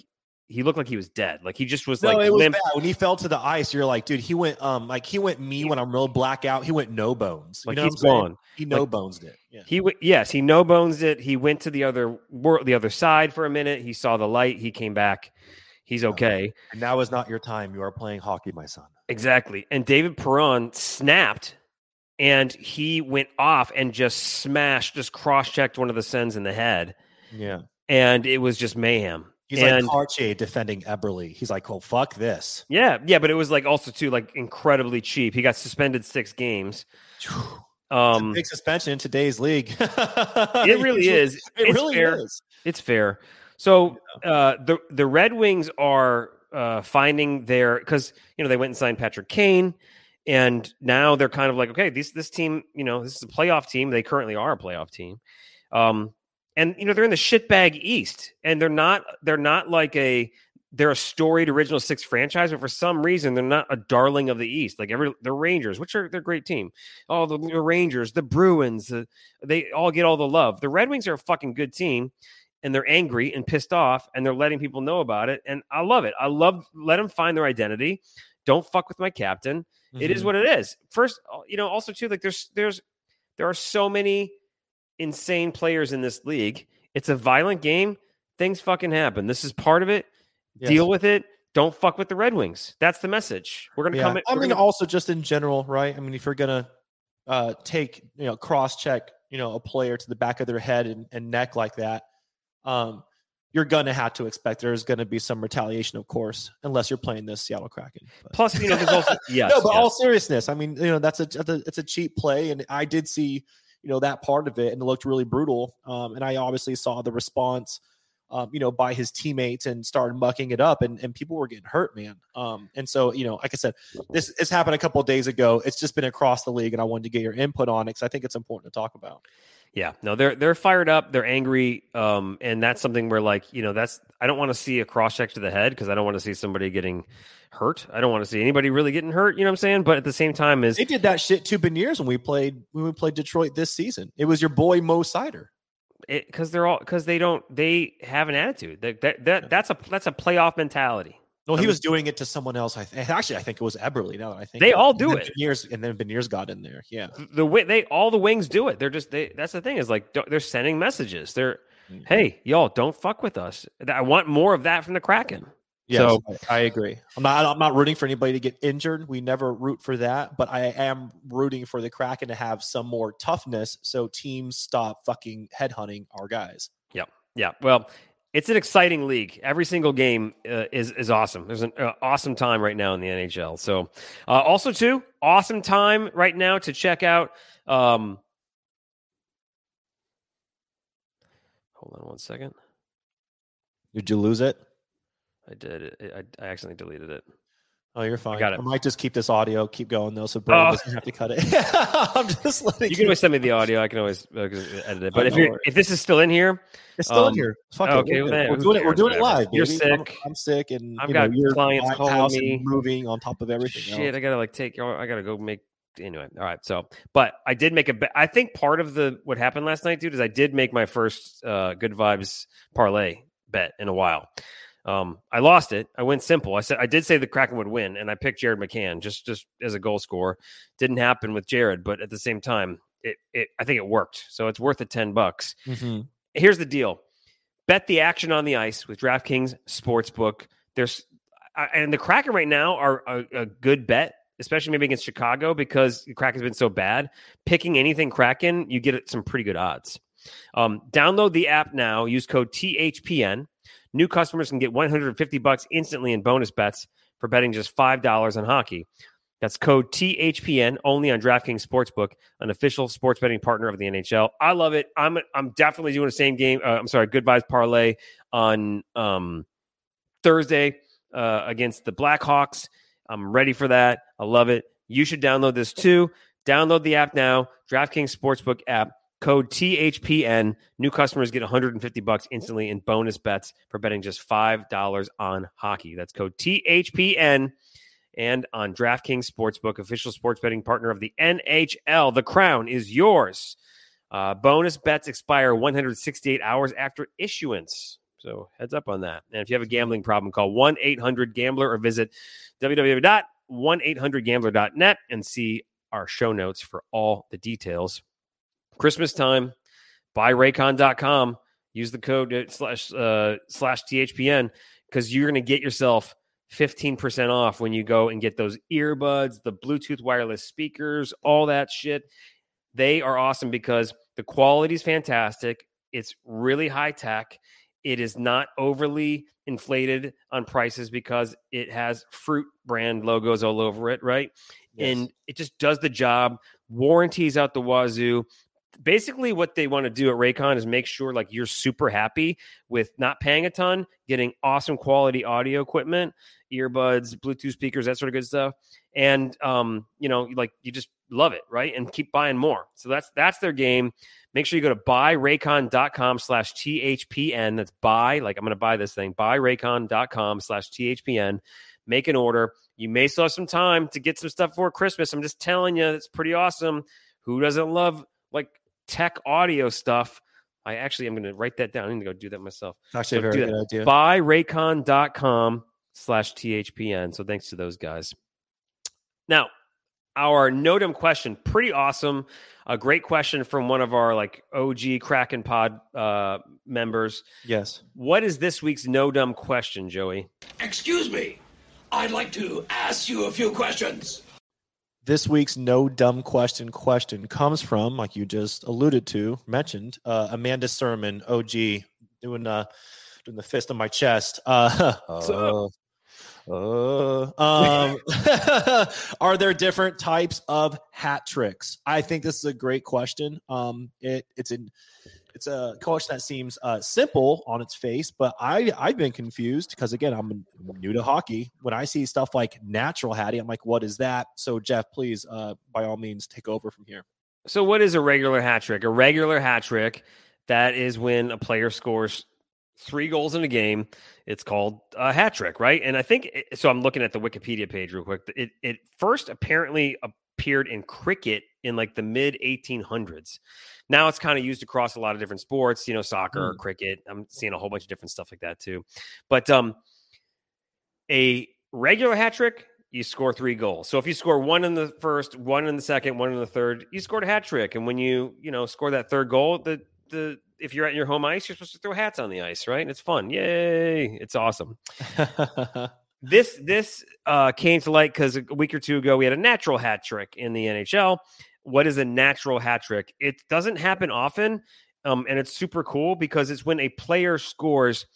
he looked like he was dead. Like he just was No, like it was limp. bad. When he fell to the ice, you're like, dude, he went um like he went me when I'm real blackout. He went no bones. Like you know he's gone. He no bones it. Yeah. He w- yes, he no bones it. He went to the other world, the other side for a minute. He saw the light. He came back. He's okay. And now is not your time. You are playing hockey, my son. Exactly. And David Perron snapped and he went off and just smashed, just cross checked one of the Sens in the head. Yeah. And it was just mayhem. He's And- like Cartier defending Eberle. He's like, oh fuck this. Yeah. Yeah. But it was like also, too, like incredibly cheap. He got suspended six games. Um, Big suspension in today's league. it really is. It It's really fair. is. It's fair. So uh, the the Red Wings are uh, finding their because you know they went and signed Patrick Kane, and now they're kind of like okay, this this team, you know, this is a playoff team. They currently are a playoff team, um, and you know they're in the shitbag East, and they're not they're not like a they're a storied original six franchise, but for some reason they're not a darling of the East. Like every the Rangers, which are they're great team. Oh, the, the Rangers, the Bruins, the, they all get all the love. The Red Wings are a fucking good team and they're angry and pissed off and they're letting people know about it. And I love it. I love let them find their identity. Don't fuck with my captain. It is Mhm. what it is. First, you know, also too, like there's there's there are so many insane players in this league. It's a violent game. Things fucking happen. This is part of it. Yes. Deal with it. Don't fuck with the Red Wings. That's the message. We're gonna Yeah. come. in- I mean, gonna- also just in general, right? I mean, if you're gonna uh, take, you know, cross check, you know, a player to the back of their head and, and neck like that, um, you're gonna have to expect there's gonna be some retaliation, of course, unless you're playing this Seattle Kraken. But- plus, you know, there's also yes, no, but yes. all seriousness, I mean, you know, that's a it's a cheap play, and I did see, you know, that part of it, and it looked really brutal. Um, and I obviously saw the response, um, you know, by his teammates and started mucking it up, and and people were getting hurt, man. Um, and so you know, like I said, this this happened a couple of days ago. It's just been across the league, and I wanted to get your input on it because I think it's important to talk about. Yeah, no, they're they're fired up, they're angry, um, and that's something where like you know that's I don't want to see a cross check to the head because I don't want to see somebody getting hurt. I don't want to see anybody really getting hurt. You know what I'm saying? But at the same time, is They did that shit to Beniers when we played when we played Detroit this season. It was your boy Mo Seider. because they're all because they don't they have an attitude that that, that that's a that's a playoff mentality. No, he was doing it to someone else. I th- actually, I think it was Eberle. Now that I think They all do it. Beniers, and then Beniers got in there. Yeah, The way they all the wings do it. They're just they. That's the thing is like they're sending messages. They're Mhm. hey y'all don't fuck with us. I want more of that from the Kraken. yes, So- I, I agree. I'm not. I'm not rooting for anybody to get injured. We never root for that. But I am rooting for the Kraken to have some more toughness, so teams stop fucking headhunting our guys. Yeah, yeah, well, it's an exciting league. Every single game uh, is is awesome. There's an uh, awesome time right now in the NHL. So, uh, also too, awesome time right now to check out. Um, hold on one second. Did you lose it? I did. I, I accidentally deleted it. Oh, you're fine. got it. I might just keep this audio, keep going though, so Brandon Oh. doesn't have to cut it. I'm just letting You can always send me the audio. I can always uh, edit it. But Oh, if no you worries. if this is still in here, It's still Um, in here. Fuck it, okay, we're, well, we're doing it. We're doing it live. You're baby. I'm- sick. I'm, sick, and I've you got know, you're clients calling me. moving on top of everything. Shit, else. I gotta like take. I gotta go make. Anyway, all right. So, but I did make a bet. I think part of the what happened last night, dude, is I did make my first uh, good vibes parlay bet in a while. Um, I lost it. I went simple. I said I did say the Kraken would win, and I picked Jared McCann just just as a goal scorer. Didn't happen with Jared, but at the same time, it, it I think it worked. So it's worth the 10 bucks. Mhm. Here's the deal. Bet the action on the ice with DraftKings Sportsbook. There's I- and the Kraken right now are a, a good bet, especially maybe against Chicago because the Kraken's been so bad. Picking anything Kraken, you get some pretty good odds. Um, download the app now. Use code THPN. New customers can get 150 bucks instantly in bonus bets for betting just five dollars on hockey. That's code THPN only on DraftKings Sportsbook, an official sports betting partner of the NHL. I love it. I'm I'm definitely doing the same game. Uh, I'm sorry, good vibes parlay on um, Thursday uh, against the Blackhawks. I'm ready for that. I love it. You should download this too. Download the app now. DraftKings Sportsbook app. Code THPN. New customers get 150 bucks instantly in bonus bets for betting just five dollars on hockey. That's code THPN. And on DraftKings Sportsbook, official sports betting partner of the NHL, the crown is yours. Uh, bonus bets expire 168 hours after issuance. So heads up on that. And if you have a gambling problem, call 1 800 Gambler or visit www.1800Gambler.net and see our show notes for all the details. Christmas time, buy raycon.com. Use the code uh, slash uh, slash THPN because you're going to get yourself 15% off when you go and get those earbuds, the Bluetooth wireless speakers, all that shit. They are awesome because the quality is fantastic. It's really high tech. It is not overly inflated on prices because it has fruit brand logos all over it, right? Yes. And it just does the job. Warranties out the wazoo. Basically, what they want to do at Raycon is make sure like you're super happy with not paying a ton, getting awesome quality audio equipment, earbuds, Bluetooth speakers, that sort of good stuff, and um, you know, like you just love it, right? And keep buying more. So that's that's their game. Make sure you go to buyraycon.com slash THPN. That's buy, like I'm to buy this thing, buyraycon.com slash THPN. Make an order. You may still have some time to get some stuff for Christmas. I'm just telling you, it's pretty awesome. Who doesn't love like tech audio stuff? I actually am going to write that down. I need to go do that myself. Actually, a So very do good idea. Buyraycon.com slash THPN. So thanks to those guys. Now, our No Dumb question, pretty awesome. A great question from one of our like OG Kraken Pod uh, members. Yes. What is this week's No Dumb question, Joey? Excuse me. I'd like to ask you a few questions. This week's no dumb question question comes from, like you just alluded to, mentioned, uh, Amanda Surman, OG, doing uh doing the fist on my chest. Uh, up? uh, um, are there different types of hat tricks? I think this is a great question. Um, it it's an it's a question that seems uh, simple on its face, but I I've been confused because again I'm new to hockey. When I see stuff like natural hattie, I'm like, what is that? So Jeff, please, uh, by all means, take over from here. So, what is a regular hat trick? A regular hat trick that is when a player scores three goals in a game. It's called a hat trick, right? And I think so. I'm looking at the Wikipedia page real quick. It it first apparently appeared in cricket in like the mid 1800s. Now it's kind of used across a lot of different sports, you know, soccer, cricket. I'm seeing a whole bunch of different stuff like that too. But um, a regular hat trick, you score three goals. So if you score one in the first, one in the second, one in the third, you scored a hat trick. And when you, you know, score that third goal, the the if you're at your home ice, you're supposed to throw hats on the ice, right? And it's fun. Yay. It's awesome. This this uh, came to light because a week or two ago we had a natural hat trick in the NHL. What is a natural hat trick? It doesn't happen often, um, and it's super cool because it's when a player scores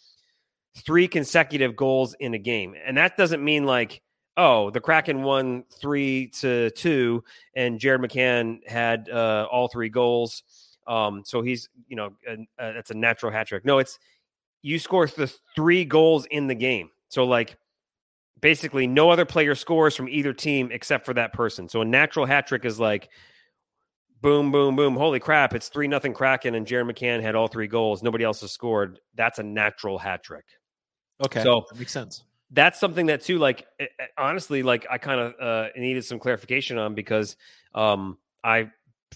three consecutive goals in a game, and that doesn't mean like oh the Kraken won three to two, and Jared McCann had uh, all three goals, um, so he's you know uh, that's a natural hat trick. No, it's you score the three goals in the game. So like basically no other player scores from either team except for that person. So a natural hat trick is like boom, boom, boom. Holy crap, it's three nothing Kraken and Jared McCann had all three goals. Nobody else has scored. That's a natural hat trick. okay, So- that makes sense. That's something that too, like eh, eh, honestly, like I kind of uh, needed some clarification on because um, I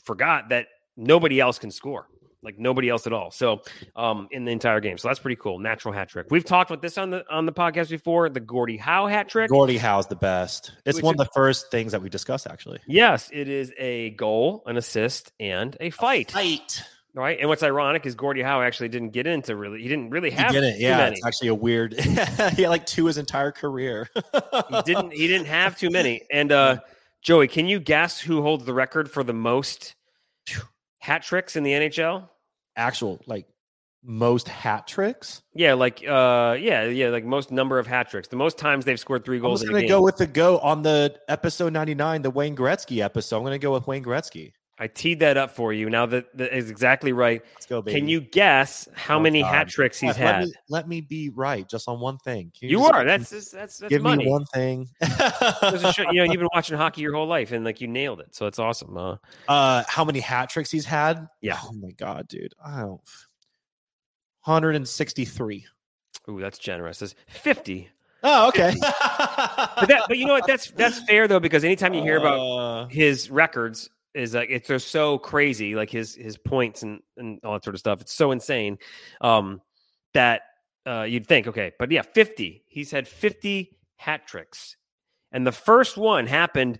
forgot that nobody else can score. Like nobody else at all. So um, in the entire game, so that's pretty cool. Natural hat trick. We've talked about this on the on the podcast before. The Gordie Howe hat trick. Gordie Howe's the best. It's Which one of the first things that we discussed actually. Yes, it is a goal, an assist, and a fight. Fight. Right. And what's ironic is Gordie Howe actually didn't get into really. He didn't really He have didn't. too Yeah, many. it's actually a weird. he had like two his entire career. he didn't. He didn't have too many. And uh, Joey, can you guess who holds the record for the most hat tricks in the NHL? actual like most hat tricks. Yeah, like uh, yeah, yeah, like most number of hat tricks. The most times they've scored three goals. I'm goals just in a gonna go with the go on the episode 99, the Wayne Gretzky episode. I'm gonna go with Wayne Gretzky. I teed that up for you. Now that, that is exactly right. Let's go, baby. Can you guess how Oh, many God. hat tricks he's Let- let had? me, let me be right just on one thing. Can you just- are. That's that's that's, give money. me one thing. You know, you've been watching hockey your whole life, and like you nailed it. So it's awesome. Uh, uh, how many hat tricks he's had? Yeah. Oh my god, dude. I don't. 163. ooh, that's generous. That's fifty. Oh, okay. But that, but you know what? That's that's fair though, because anytime you hear about Uh, his records, is like it's so crazy, like his his points and and all that sort of stuff. It's so insane um, that uh, you'd think, okay, but yeah, fifty. He's had fifty hat tricks, and the first one happened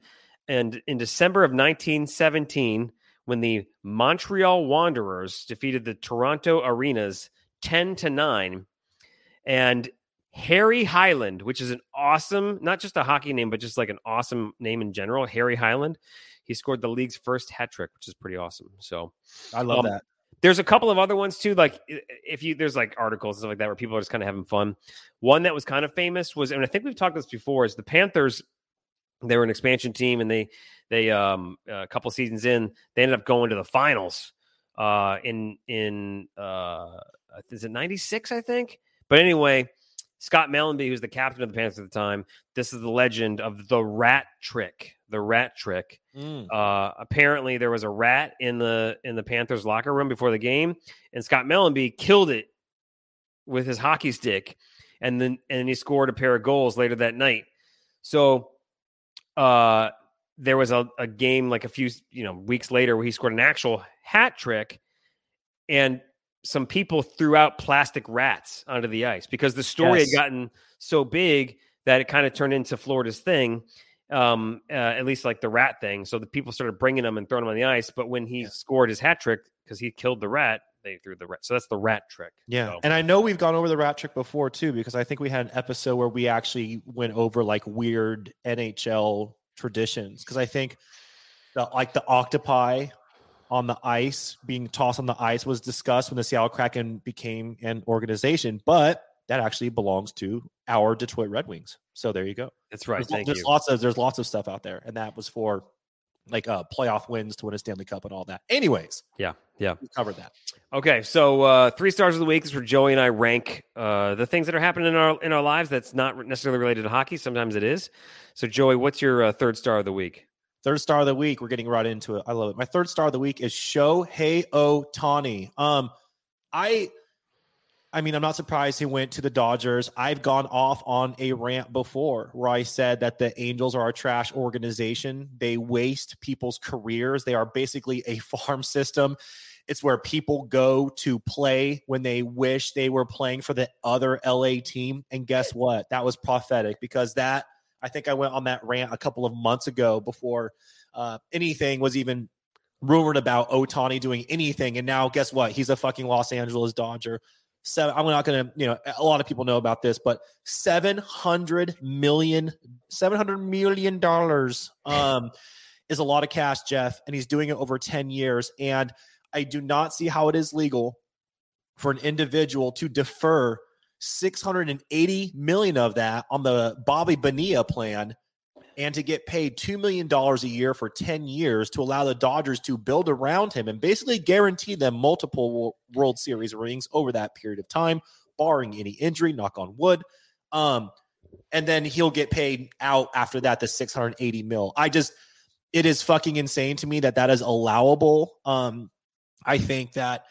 and in December of 1917 when the Montreal Wanderers defeated the Toronto Arenas 10 to 9 and Harry Hyland, which is an awesome, not just a hockey name, but just like an awesome name in general, Harry Hyland. He scored the league's first hat trick, which is pretty awesome. So I love Um, that. there's a couple of other ones too. Like if you there's like articles and stuff like that where people are just kind of having fun. One that was kind of famous was, and I think we've talked this before, is the Panthers. They were an expansion team, and they they um a couple seasons in they ended up going to the finals. Uh, in in uh, is it '96? I think. But anyway, Scott Mellanby, who's the captain of the Panthers at the time, this is the legend of the rat trick. The rat trick. Mm. Uh, apparently, there was a rat in the in the Panthers locker room before the game, and Scott Mellanby killed it with his hockey stick, and then and he scored a pair of goals later that night. So, uh, there was a, a game like a few you know weeks later where he scored an actual hat trick, and some people threw out plastic rats onto the ice because the story Yes. had gotten so big that it kind of turned into Florida's thing um uh, at least like the rat thing so the people started bringing them and throwing them on the ice but when he scored his hat trick because he killed the rat they threw the rat so that's the rat trick Yeah. So- And I know we've gone over the rat trick before too, because I think we had an episode where we actually went over like weird NHL traditions. Because I think the, like the octopi on the ice being tossed on the ice was discussed when the Seattle Kraken became an organization, but that actually belongs to our Detroit Red Wings. So there you go. that's right there's, there's lots of there's lots of stuff out there, and that was for like uh playoff wins to win a Stanley Cup and all that. Anyways, yeah yeah we covered that. okay so uh three stars of the week is where joey and i rank uh the things that are happening in our in our lives that's not necessarily related to hockey sometimes it is so joey what's your uh, third star of the week Third star of the week. We're getting right into it. I love it. My third star of the week is Shohei Ohtani. Um, I, I mean, I'm not surprised he went to the Dodgers. I've gone off on a rant before where I said that the Angels are a trash organization. They waste people's careers. They are basically a farm system. It's where people go to play when they wish they were playing for the other LA team. And guess what? That was prophetic because that I think I went on that rant a couple of months ago before uh, anything was even rumored about Ohtani doing anything. And now, guess what? He's a fucking Los Angeles Dodger. So I'm not going to, you know, a lot of people know about this, but 700 million, 700 million dollars um, is a lot of cash, Jeff. And he's doing it over 10 years. And I do not see how it is legal for an individual to defer 680 million of that on the Bobby Bonilla plan and to get paid $2 million a year for 10 years to allow the Dodgers to build around him and basically guarantee them multiple World Series rings over that period of time, barring any injury, knock on wood. Um, and then he'll get paid out after that, the 680 mil. I just, it is fucking insane to me that that is allowable. Um, I think that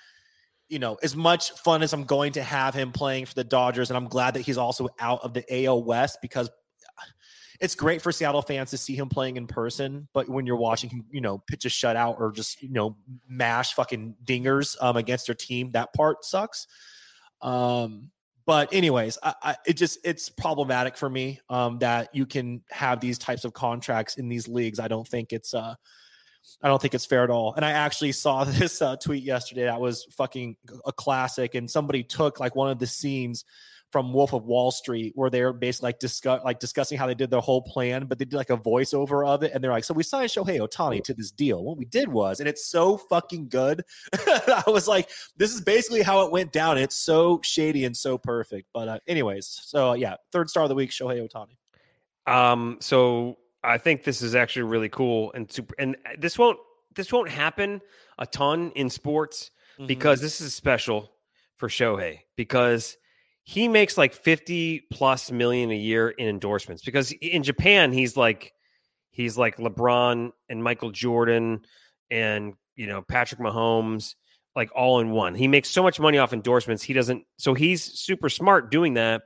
you know, as much fun as I'm going to have him playing for the Dodgers, and I'm glad that he's also out of the AL West because it's great for Seattle fans to see him playing in person, but when you're watching him, you know, pitch a shutout or just you know mash fucking dingers um, against their team, that part sucks. Um, but anyways, I, I, it just it's problematic for me um, that you can have these types of contracts in these leagues. I don't think it's uh, I don't think it's fair at all. And I actually saw this uh, tweet yesterday that was fucking a classic, and somebody took like one of the scenes from Wolf of Wall Street, where they're basically like discuss like discussing how they did their whole plan, but they did like a voiceover of it, and they're like, "So we signed Shohei Ohtani to this deal. What we did was, and it's so fucking good. I was like, this is basically how it went down. It's so shady and so perfect. But uh, anyways, so yeah, third star of the week, Shohei Ohtani. Um, so I think this is actually really cool and super. And this won't this won't happen a ton in sports mm-hmm. because this is special for Shohei because he makes like 50 plus million a year in endorsements because in Japan he's like he's like LeBron and Michael Jordan and you know Patrick Mahomes like all in one. He makes so much money off endorsements. He doesn't so he's super smart doing that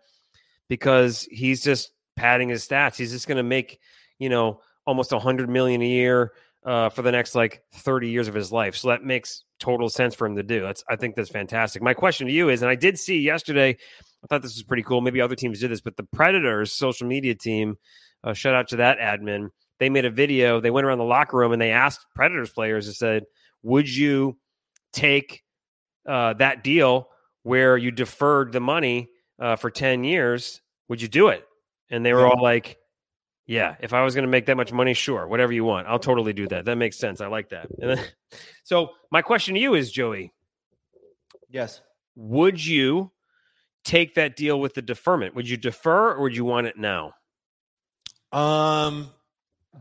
because he's just padding his stats. He's just going to make, you know, almost 100 million a year uh, for the next like 30 years of his life. So that makes total sense for him to do. That's I think that's fantastic. My question to you is and I did see yesterday I thought this was pretty cool. Maybe other teams did this, but the Predators social media team, uh, shout out to that admin. They made a video. They went around the locker room and they asked Predators players and said, "Would you take uh, that deal where you deferred the money uh, for ten years? Would you do it?" And they were all like, "Yeah, if I was going to make that much money, sure, whatever you want, I'll totally do that. That makes sense. I like that." Then, so my question to you is, Joey. Yes. Would you take that deal with the deferment? Would you defer or would you want it now? Um,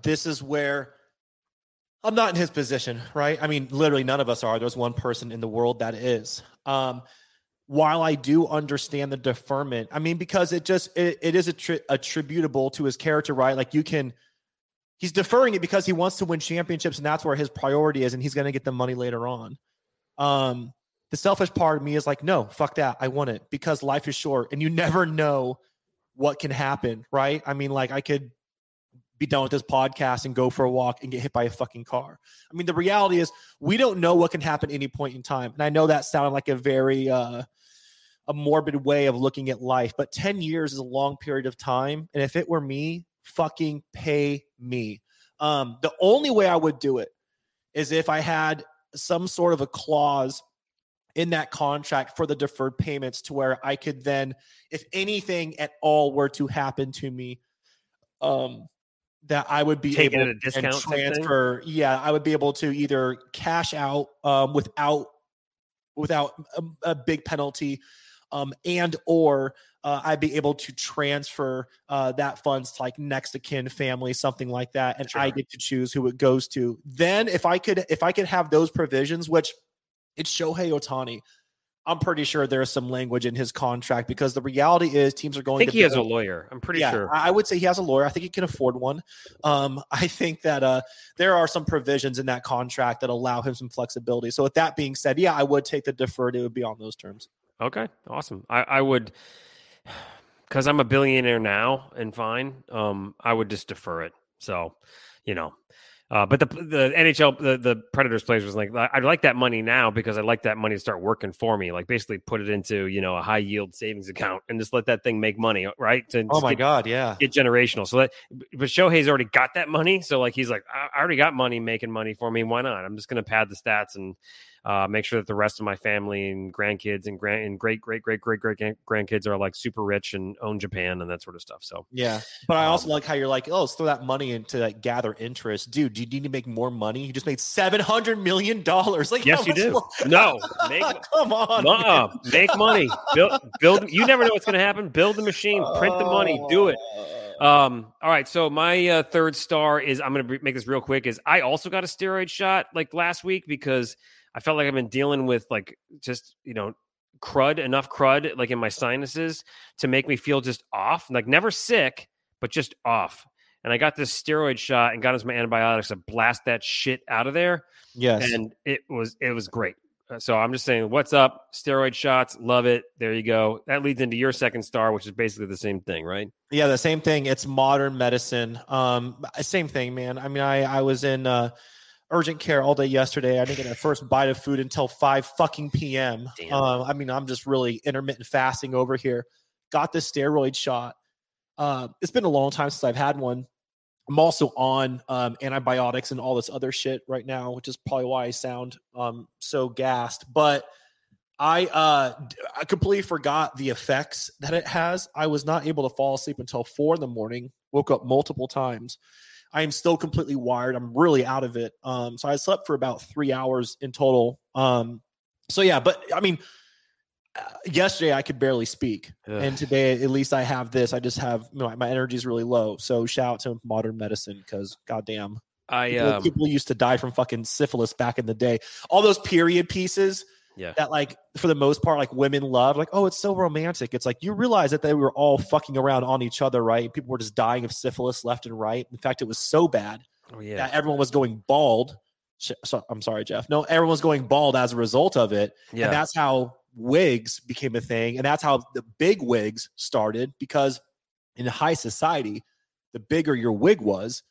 this is where I'm not in his position, right? I mean, literally none of us are. There's one person in the world that is. Um, while I do understand the deferment, I mean, because it just it, it is attri- attributable to his character, right? Like you can, he's deferring it because he wants to win championships, and that's where his priority is, and he's going to get the money later on. Um, the selfish part of me is like, no, fuck that. I want it because life is short and you never know what can happen, right? I mean, like, I could be done with this podcast and go for a walk and get hit by a fucking car. I mean, the reality is we don't know what can happen any point in time. And I know that sounded like a very, uh, a morbid way of looking at life, but 10 years is a long period of time. And if it were me, fucking pay me. Um, the only way I would do it is if I had some sort of a clause in that contract for the deferred payments to where I could then, if anything at all were to happen to me, um, that I would be Take able to transfer. Yeah, I would be able to either cash out um, without without a, a big penalty, um, and or uh, I'd be able to transfer uh, that funds to like next of kin family, something like that, and sure. I get to choose who it goes to. Then, if I could, if I could have those provisions, which it's Shohei Ohtani. I'm pretty sure there's some language in his contract because the reality is teams are going. I think he has a lawyer. I'm pretty yeah, sure. I would say he has a lawyer. I think he can afford one. Um, I think that uh, there are some provisions in that contract that allow him some flexibility. So with that being said, yeah, I would take the deferred. It would be on those terms. Okay, awesome. I, I would because I'm a billionaire now and fine. Um, I would just defer it. So, you know, uh, but the the NHL the, the Predators players was like I'd like that money now because I'd like that money to start working for me. Like basically put it into you know a high yield savings account and just let that thing make money, right? To, oh my get, god, yeah, get generational. So that but Shohei's already got that money, so like he's like I already got money making money for me. Why not? I'm just gonna pad the stats and uh, make sure that the rest of my family and grandkids and grand and great great great great great grandkids are like super rich and own Japan and that sort of stuff. So yeah, but I also um, like how you're like, oh, let's throw that money into like gather interest, dude. Do you need to make more money? You just made seven hundred million dollars. Like yes, you do. More- no, make, come on, make money. Build build. You never know what's going to happen. Build the machine, print the money, do it. Um, all right. So my uh, third star is I'm going to make this real quick. Is I also got a steroid shot like last week because I felt like I've been dealing with like just you know crud enough crud like in my sinuses to make me feel just off, like never sick, but just off. And I got this steroid shot and got into my antibiotics to blast that shit out of there. Yes, and it was it was great. Uh, So I'm just saying, what's up? Steroid shots, love it. There you go. That leads into your second star, which is basically the same thing, right? Yeah, the same thing. It's modern medicine. Um, same thing, man. I mean, I I was in uh, urgent care all day yesterday. I didn't get a first bite of food until five fucking p.m. Um, I mean, I'm just really intermittent fasting over here. Got this steroid shot. Uh, it's been a long time since I've had one. I'm also on um, antibiotics and all this other shit right now, which is probably why I sound um, so gassed. But I uh, I completely forgot the effects that it has. I was not able to fall asleep until four in the morning. Woke up multiple times. I am still completely wired. I'm really out of it. Um, so I slept for about three hours in total. Um, so yeah, but I mean, uh, yesterday I could barely speak, Ugh. and today at least I have this. I just have my, my energy is really low. So shout out to modern medicine because goddamn, I people, um, people used to die from fucking syphilis back in the day. All those period pieces yeah. that like for the most part like women love like oh it's so romantic it's like you realize that they were all fucking around on each other right people were just dying of syphilis left and right in fact it was so bad Oh yeah. that everyone was going bald so, i'm sorry jeff no everyone was going bald as a result of it yeah. and that's how wigs became a thing and that's how the big wigs started because in high society the bigger your wig was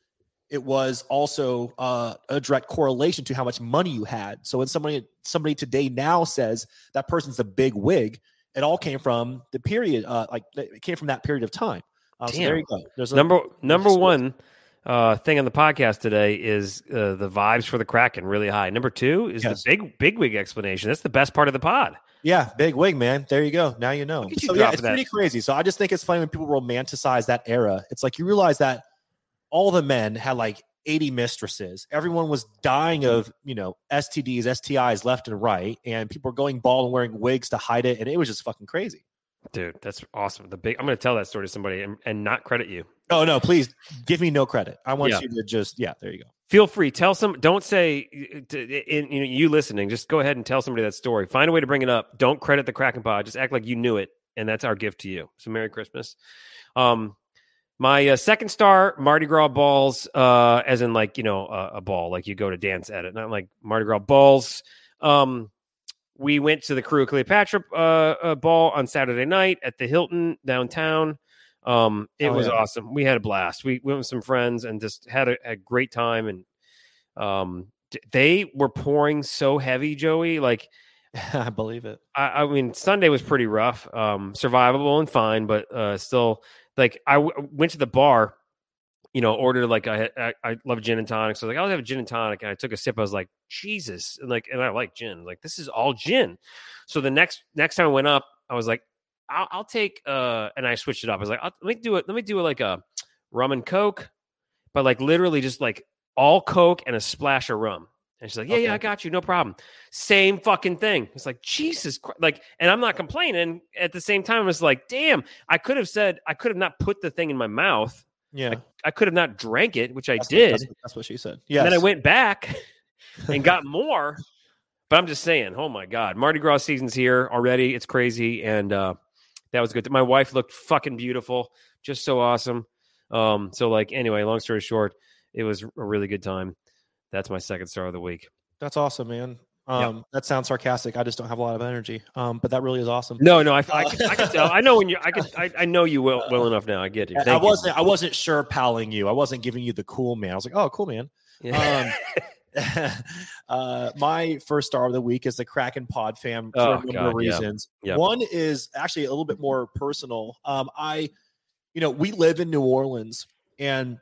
it was also uh, a direct correlation to how much money you had so when somebody somebody today now says that person's a big wig it all came from the period uh, like it came from that period of time uh, so there you go there's a, number number one uh, thing on the podcast today is uh, the vibes for the Kraken really high. Number two is Yes. the big big wig explanation. That's the best part of the pod. Yeah, big wig, man. There you go. Now you know. You So yeah, it's that. pretty crazy. So I just think it's funny when people romanticize that era. It's like you realize that all the men had like 80 mistresses. Everyone was dying of, you know, STDs, STIs left and right, and people were going bald and wearing wigs to hide it, and it was just fucking crazy. Dude, that's awesome. The big I'm gonna tell that story to somebody and, and not credit you. Oh no, please give me no credit. I want Yeah. you to just yeah, there you go. Feel free. Tell some. Don't say. To, in, you know, you listening. Just go ahead and tell somebody that story. Find a way to bring it up. Don't credit the Kraken Pod. Just act like you knew it, and that's our gift to you. So Merry Christmas. Um, my uh, second star, Mardi Gras balls, uh, as in like you know a, a ball, like you go to dance at it, not like Mardi Gras balls. Um, we went to the Crew of Cleopatra uh, uh, ball on Saturday night at the Hilton downtown. Um, it Oh, was yeah. awesome. We had a blast. We went with some friends and just had a, a great time. And um, d- they were pouring so heavy, Joey. Like I believe it. I, I mean, Sunday was pretty rough, um, survivable and fine, but uh, still, like I w- went to the bar, you know, ordered like I, I I love gin and tonic, so like I'll have a gin and tonic, and I took a sip. I was like, Jesus, and like, and I like gin, like this is all gin. So the next next time I went up, I was like, I'll, I'll take, uh, and I switched it up. I was like, let me do it. Let me do it like a rum and coke, but like literally just like all coke and a splash of rum. And she's like, yeah, yeah, I got you, no problem. Same fucking thing. It's like Jesus, Christ. like, and I'm not complaining. At the same time, it's like, damn, I could have said, I could have not put the thing in my mouth. Yeah. I could have not drank it, which I That's what- did. that's, what, that's what she said. Yeah. Then I went back and got more. But I'm just saying, oh my God, Mardi Gras season's here already. It's crazy. And uh, that was good. My wife looked fucking beautiful, just so awesome. Um, so, like, anyway, long story short, it was a really good time. That's my second star of the week. That's awesome, man. Um, that sounds sarcastic. I just don't have a lot of energy. Um, but that really is awesome. No, no, I, I, can, I can tell. I know when you, I can, I, I know you well, well enough now. I get you. I- I wasn't. I wasn't sure palling you. I wasn't giving you the cool man. I was like, oh, cool man. Yeah. Um, uh, my first star of the week is the Kraken Pod fam for Oh, a number God, of reasons. Yeah. One is actually a little bit more personal. Um, I, you know, we live in New Orleans and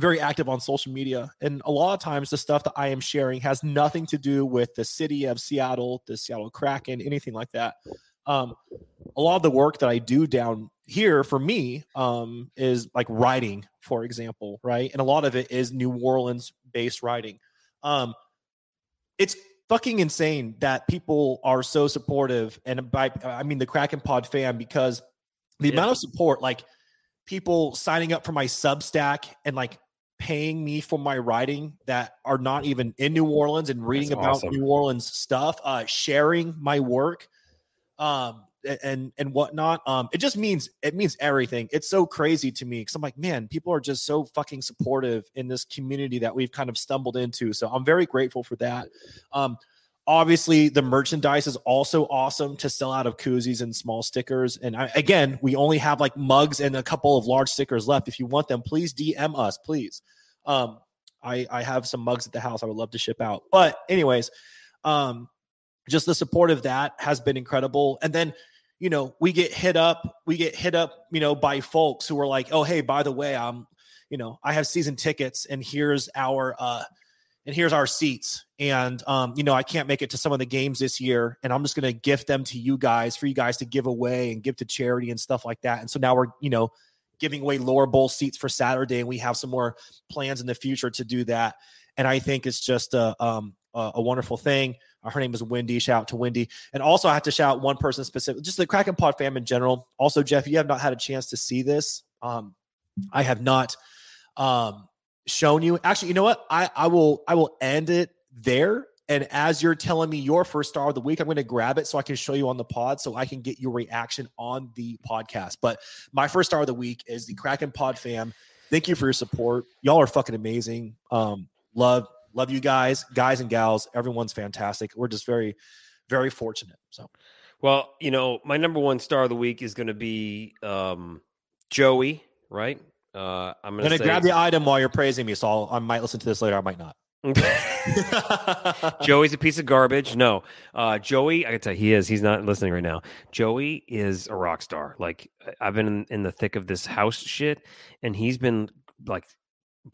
very active on social media, and a lot of times the stuff that I am sharing has nothing to do with the city of Seattle, the Seattle Kraken, anything like that. Um, a lot of the work that I do down here for me um, is like writing, for example, right? And a lot of it is New Orleans based writing. Um, it's fucking insane that people are so supportive, and by I mean the Kraken Pod fan because the Yeah. amount of support, like people signing up for my Substack and like paying me for my writing that are not even in New Orleans and reading That's about awesome. New Orleans stuff, uh, sharing my work, um, and and whatnot. Um, it just means it means everything. It's so crazy to me because I'm like, man, people are just so fucking supportive in this community that we've kind of stumbled into. So I'm very grateful for that. Um, Obviously, the merchandise is also awesome to sell out of koozies and small stickers. And I, again, we only have like mugs and a couple of large stickers left. If you want them, please DM us, please. Um, I, I have some mugs at the house I would love to ship out. But, anyways, um, just the support of that has been incredible. And then, you know, we get hit up, we get hit up, you know, by folks who are like, oh, hey, by the way, I'm, you know, I have season tickets and here's our, uh, and here's our seats. And, um, you know, I can't make it to some of the games this year. And I'm just going to gift them to you guys for you guys to give away and give to charity and stuff like that. And so now we're, you know, giving away lower bowl seats for Saturday. And we have some more plans in the future to do that. And I think it's just a, um, a, wonderful thing. Uh, her name is Wendy. Shout out to Wendy. And also, I have to shout out one person specific, just the Kraken Pod fam in general. Also, Jeff, you have not had a chance to see this. Um, I have not um, shown you. Actually, you know what? I, I will I will end it there. And as you're telling me your first star of the week, I'm going to grab it so I can show you on the pod so I can get your reaction on the podcast. But my first star of the week is the Kraken Pod fam. Thank you for your support. Y'all are fucking amazing. Um, love love you guys, guys and gals. Everyone's fantastic. We're just very, very fortunate. So, well, you know, my number one star of the week is going to be um, Joey. Right? Uh, I'm going to grab the item while you're praising me. So I'll, I might listen to this later. I might not. Joey's a piece of garbage. No, uh, Joey, I can tell you, he is. He's not listening right now. Joey is a rock star. Like I've been in, in the thick of this house shit, and he's been like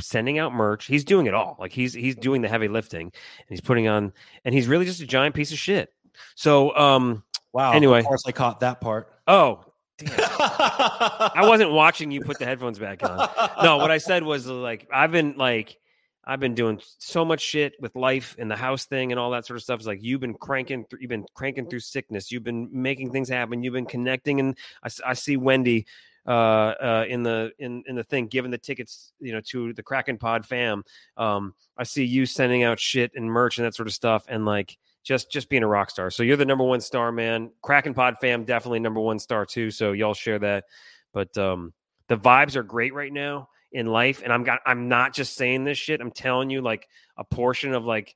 sending out merch. He's doing it all. Like he's he's doing the heavy lifting and he's putting on and he's really just a giant piece of shit. So um wow. Anyway, of course I caught that part. Oh, I wasn't watching you put the headphones back on. No, what I said was like I've been like I've been doing so much shit with life and the house thing and all that sort of stuff. It's like you've been cranking, th- you've been cranking through sickness. You've been making things happen. You've been connecting, and I, I see Wendy uh, uh, in the in in the thing, giving the tickets, you know, to the Kraken Pod fam. Um, I see you sending out shit and merch and that sort of stuff, and like just just being a rock star. So you're the number one star, man. Kraken Pod fam, definitely number one star too. So y'all share that. But um, the vibes are great right now in life, and I'm got I'm not just saying this shit. I'm telling you, like a portion of like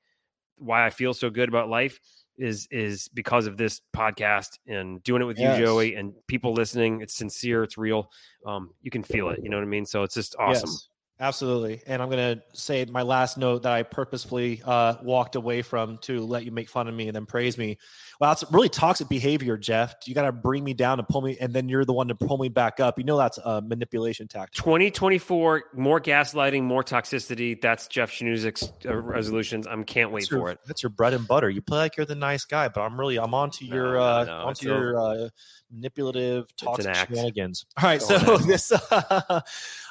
why I feel so good about life is is because of this podcast and doing it with yes. you, Joey, and people listening. It's sincere, it's real. Um, you can feel it. You know what I mean? So it's just awesome. Yes. Absolutely. And I'm going to say my last note that I purposefully uh, walked away from to let you make fun of me and then praise me. Well, that's really toxic behavior, Jeff. You got to bring me down and pull me, and then you're the one to pull me back up. You know that's a manipulation tactic. 2024, more gaslighting, more toxicity. That's Jeff Schnuzik's uh, resolutions. I can't wait your, for it. That's your bread and butter. You play like you're the nice guy, but I'm really, I'm onto no, your, uh, no, onto your uh, manipulative, toxic shenanigans. All right. so this.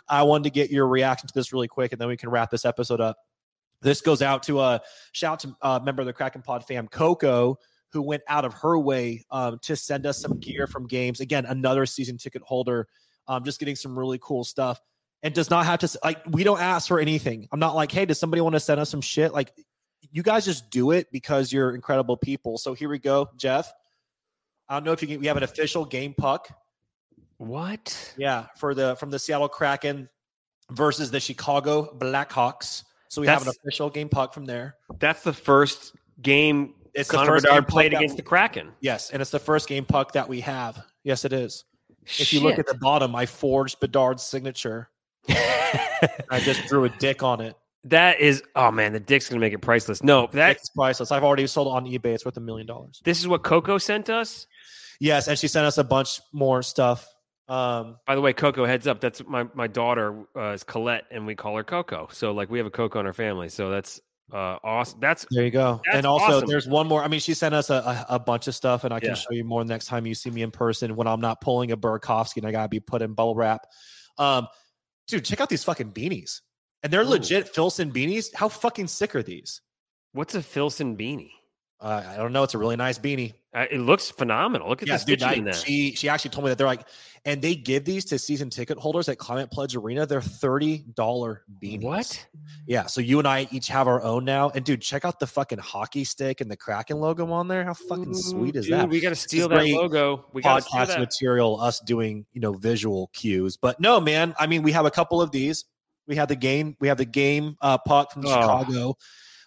I wanted to get your reaction to this really quick, and then we can wrap this episode up. This goes out to a uh, shout out to a uh, member of the Kraken Pod fam, Coco, who went out of her way um, to send us some gear from games. Again, another season ticket holder, um, just getting some really cool stuff, and does not have to like we don't ask for anything. I'm not like, hey, does somebody want to send us some shit? Like, you guys just do it because you're incredible people. So here we go, Jeff. I don't know if you can, we have an official game puck what? Yeah, for the from the Seattle Kraken versus the Chicago Blackhawks. So we that's, have an official game puck from there. That's the first game it's Connor the first Bedard played against we, the Kraken. Yes, and it's the first game puck that we have. Yes, it is. Shit. If you look at the bottom, I forged Bedard's signature. I just drew a dick on it. That is, oh man, the dick's gonna make it priceless. No, that's priceless. I've already sold it on eBay. It's worth a million dollars. This is what Coco sent us. Yes, and she sent us a bunch more stuff. Um, By the way, Coco, heads up. That's my my daughter uh, is Colette, and we call her Coco. So like we have a Coco in our family. So that's uh, awesome. That's there you go. And also, awesome. there's one more. I mean, she sent us a, a, a bunch of stuff, and I can yeah. show you more next time you see me in person when I'm not pulling a Burakovsky and I gotta be put in bubble wrap. Um, dude, check out these fucking beanies, and they're Ooh. legit Filson beanies. How fucking sick are these? What's a Filson beanie? Uh, I don't know. It's a really nice beanie. Uh, it looks phenomenal. Look at the stitching dude, I, there. She she actually told me that they're like, and they give these to season ticket holders at Climate Pledge Arena. They're thirty dollar beanies. What? Yeah. So you and I each have our own now. And dude, check out the fucking hockey stick and the Kraken logo on there. How fucking Ooh, sweet is dude, that? We got to steal that logo. We got podcast material. Us doing you know visual cues, but no, man. I mean, we have a couple of these. We have the game. We have the game uh, puck from oh. Chicago.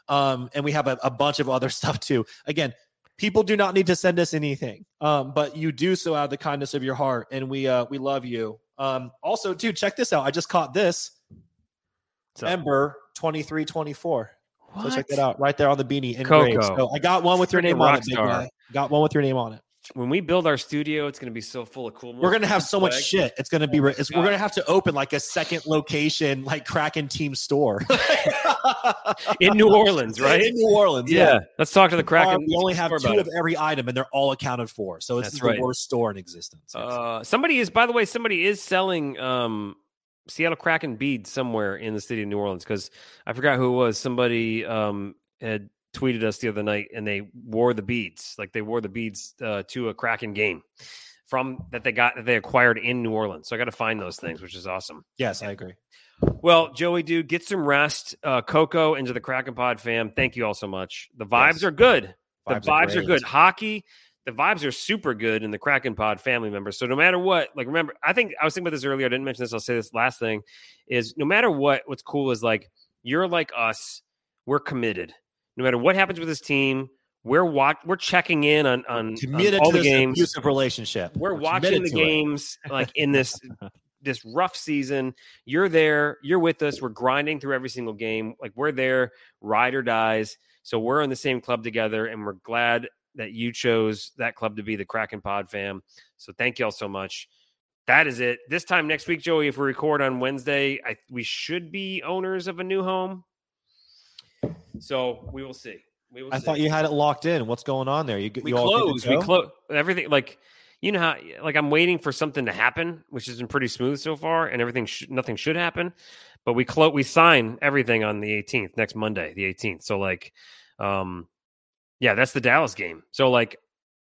Um, and we have a, a bunch of other stuff too. Again, people do not need to send us anything, um, but you do so out of the kindness of your heart, and we uh, we love you. Um, also, dude, check this out. I just caught this Ember twenty three twenty four. So check that out right there on the beanie engraved. Coco. So I got one with your name on it. Big guy. Got one with your name on it. When we build our studio, it's going to be so full of cool. We're gonna have so much swag. shit. It's gonna be. Oh It's, we're gonna have to open like a second location, like Kraken Team store in New Orleans, right? In New Orleans, yeah. yeah. Let's talk to the Our- Kraken. we only have store two about of every item, and they're all accounted for. So it's That's the worst store in existence. Uh, somebody is, by the way, somebody is selling um, Seattle Kraken beads somewhere in the city of New Orleans because I forgot who it was. Somebody um, had tweeted us the other night, and they wore the beads, like they wore the beads uh, to a Kraken game from that they got that they acquired in New Orleans. So I got to find those things, which is awesome. yes, I agree. Well, Joey, dude, get some rest. Uh, Coco into the Kraken Pod fam. Thank you all so much. The vibes Yes. are good. The Vibes vibes, are are, good. Hockey, the vibes are super good in the Kraken Pod family members. So no matter what, like remember, I think I was thinking about this earlier. I didn't mention this. I'll say this last thing is no matter what, what's cool is like you're like us. We're committed. No matter what happens with this team, we're watch we're checking in on on, on all the this games. abusive relationship. we're committed watching the to it. games like in this this rough season. You're there you're with us we're grinding through every single game like we're there ride or dies. So we're in the same club together and we're glad that you chose that club to be the kraken pod fam. So thank you all so much. That is it. This time next week joey if we record on wednesday I, we should be owners of a new home so we will see we will I see thought you had it locked in. What's going on there? You, we you all close. We close everything. Like you know how like I'm waiting for something to happen, which has been pretty smooth so far, and everything sh- nothing should happen. But we close. We sign everything on the 18th next Monday, the 18th. So like, um, yeah, that's the Dallas game. So like,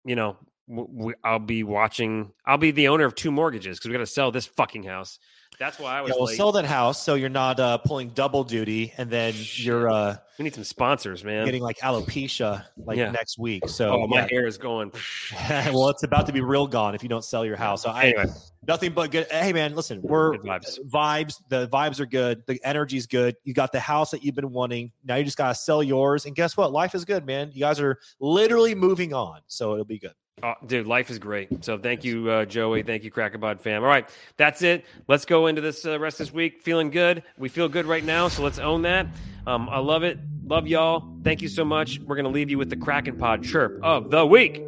you know, w- we, I'll be watching. I'll be the owner of two mortgages because we got to sell this fucking house. That's why I was Yeah, well, late. sell that house so you're not uh, pulling double duty, and then you're uh, we need some sponsors, man. getting like alopecia like Yeah. next week. So oh, my yeah. hair is going. well, it's about to be real gone if you don't sell your house. So I nothing but good. Hey man, listen, we're Good vibes. vibes. The vibes are good. The energy's good. You got the house that you've been wanting. Now you just gotta sell yours. And guess what? Life is good, man. You guys are literally moving on, so it'll be good. Oh, dude, life is great. So thank you, uh, Joey. Thank you, Kraken Pod fam. All right, that's it. Let's go into this uh, rest this week. Feeling good. We feel good right now, so let's own that. Um, I love it. Love y'all. Thank you so much. We're gonna leave you with the Kraken Pod chirp of the week.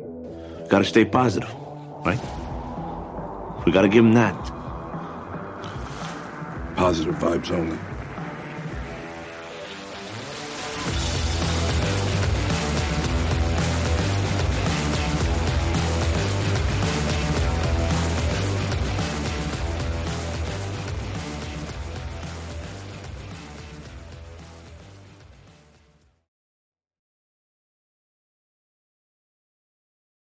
Got to stay positive, right? We got to give them that. Positive vibes only.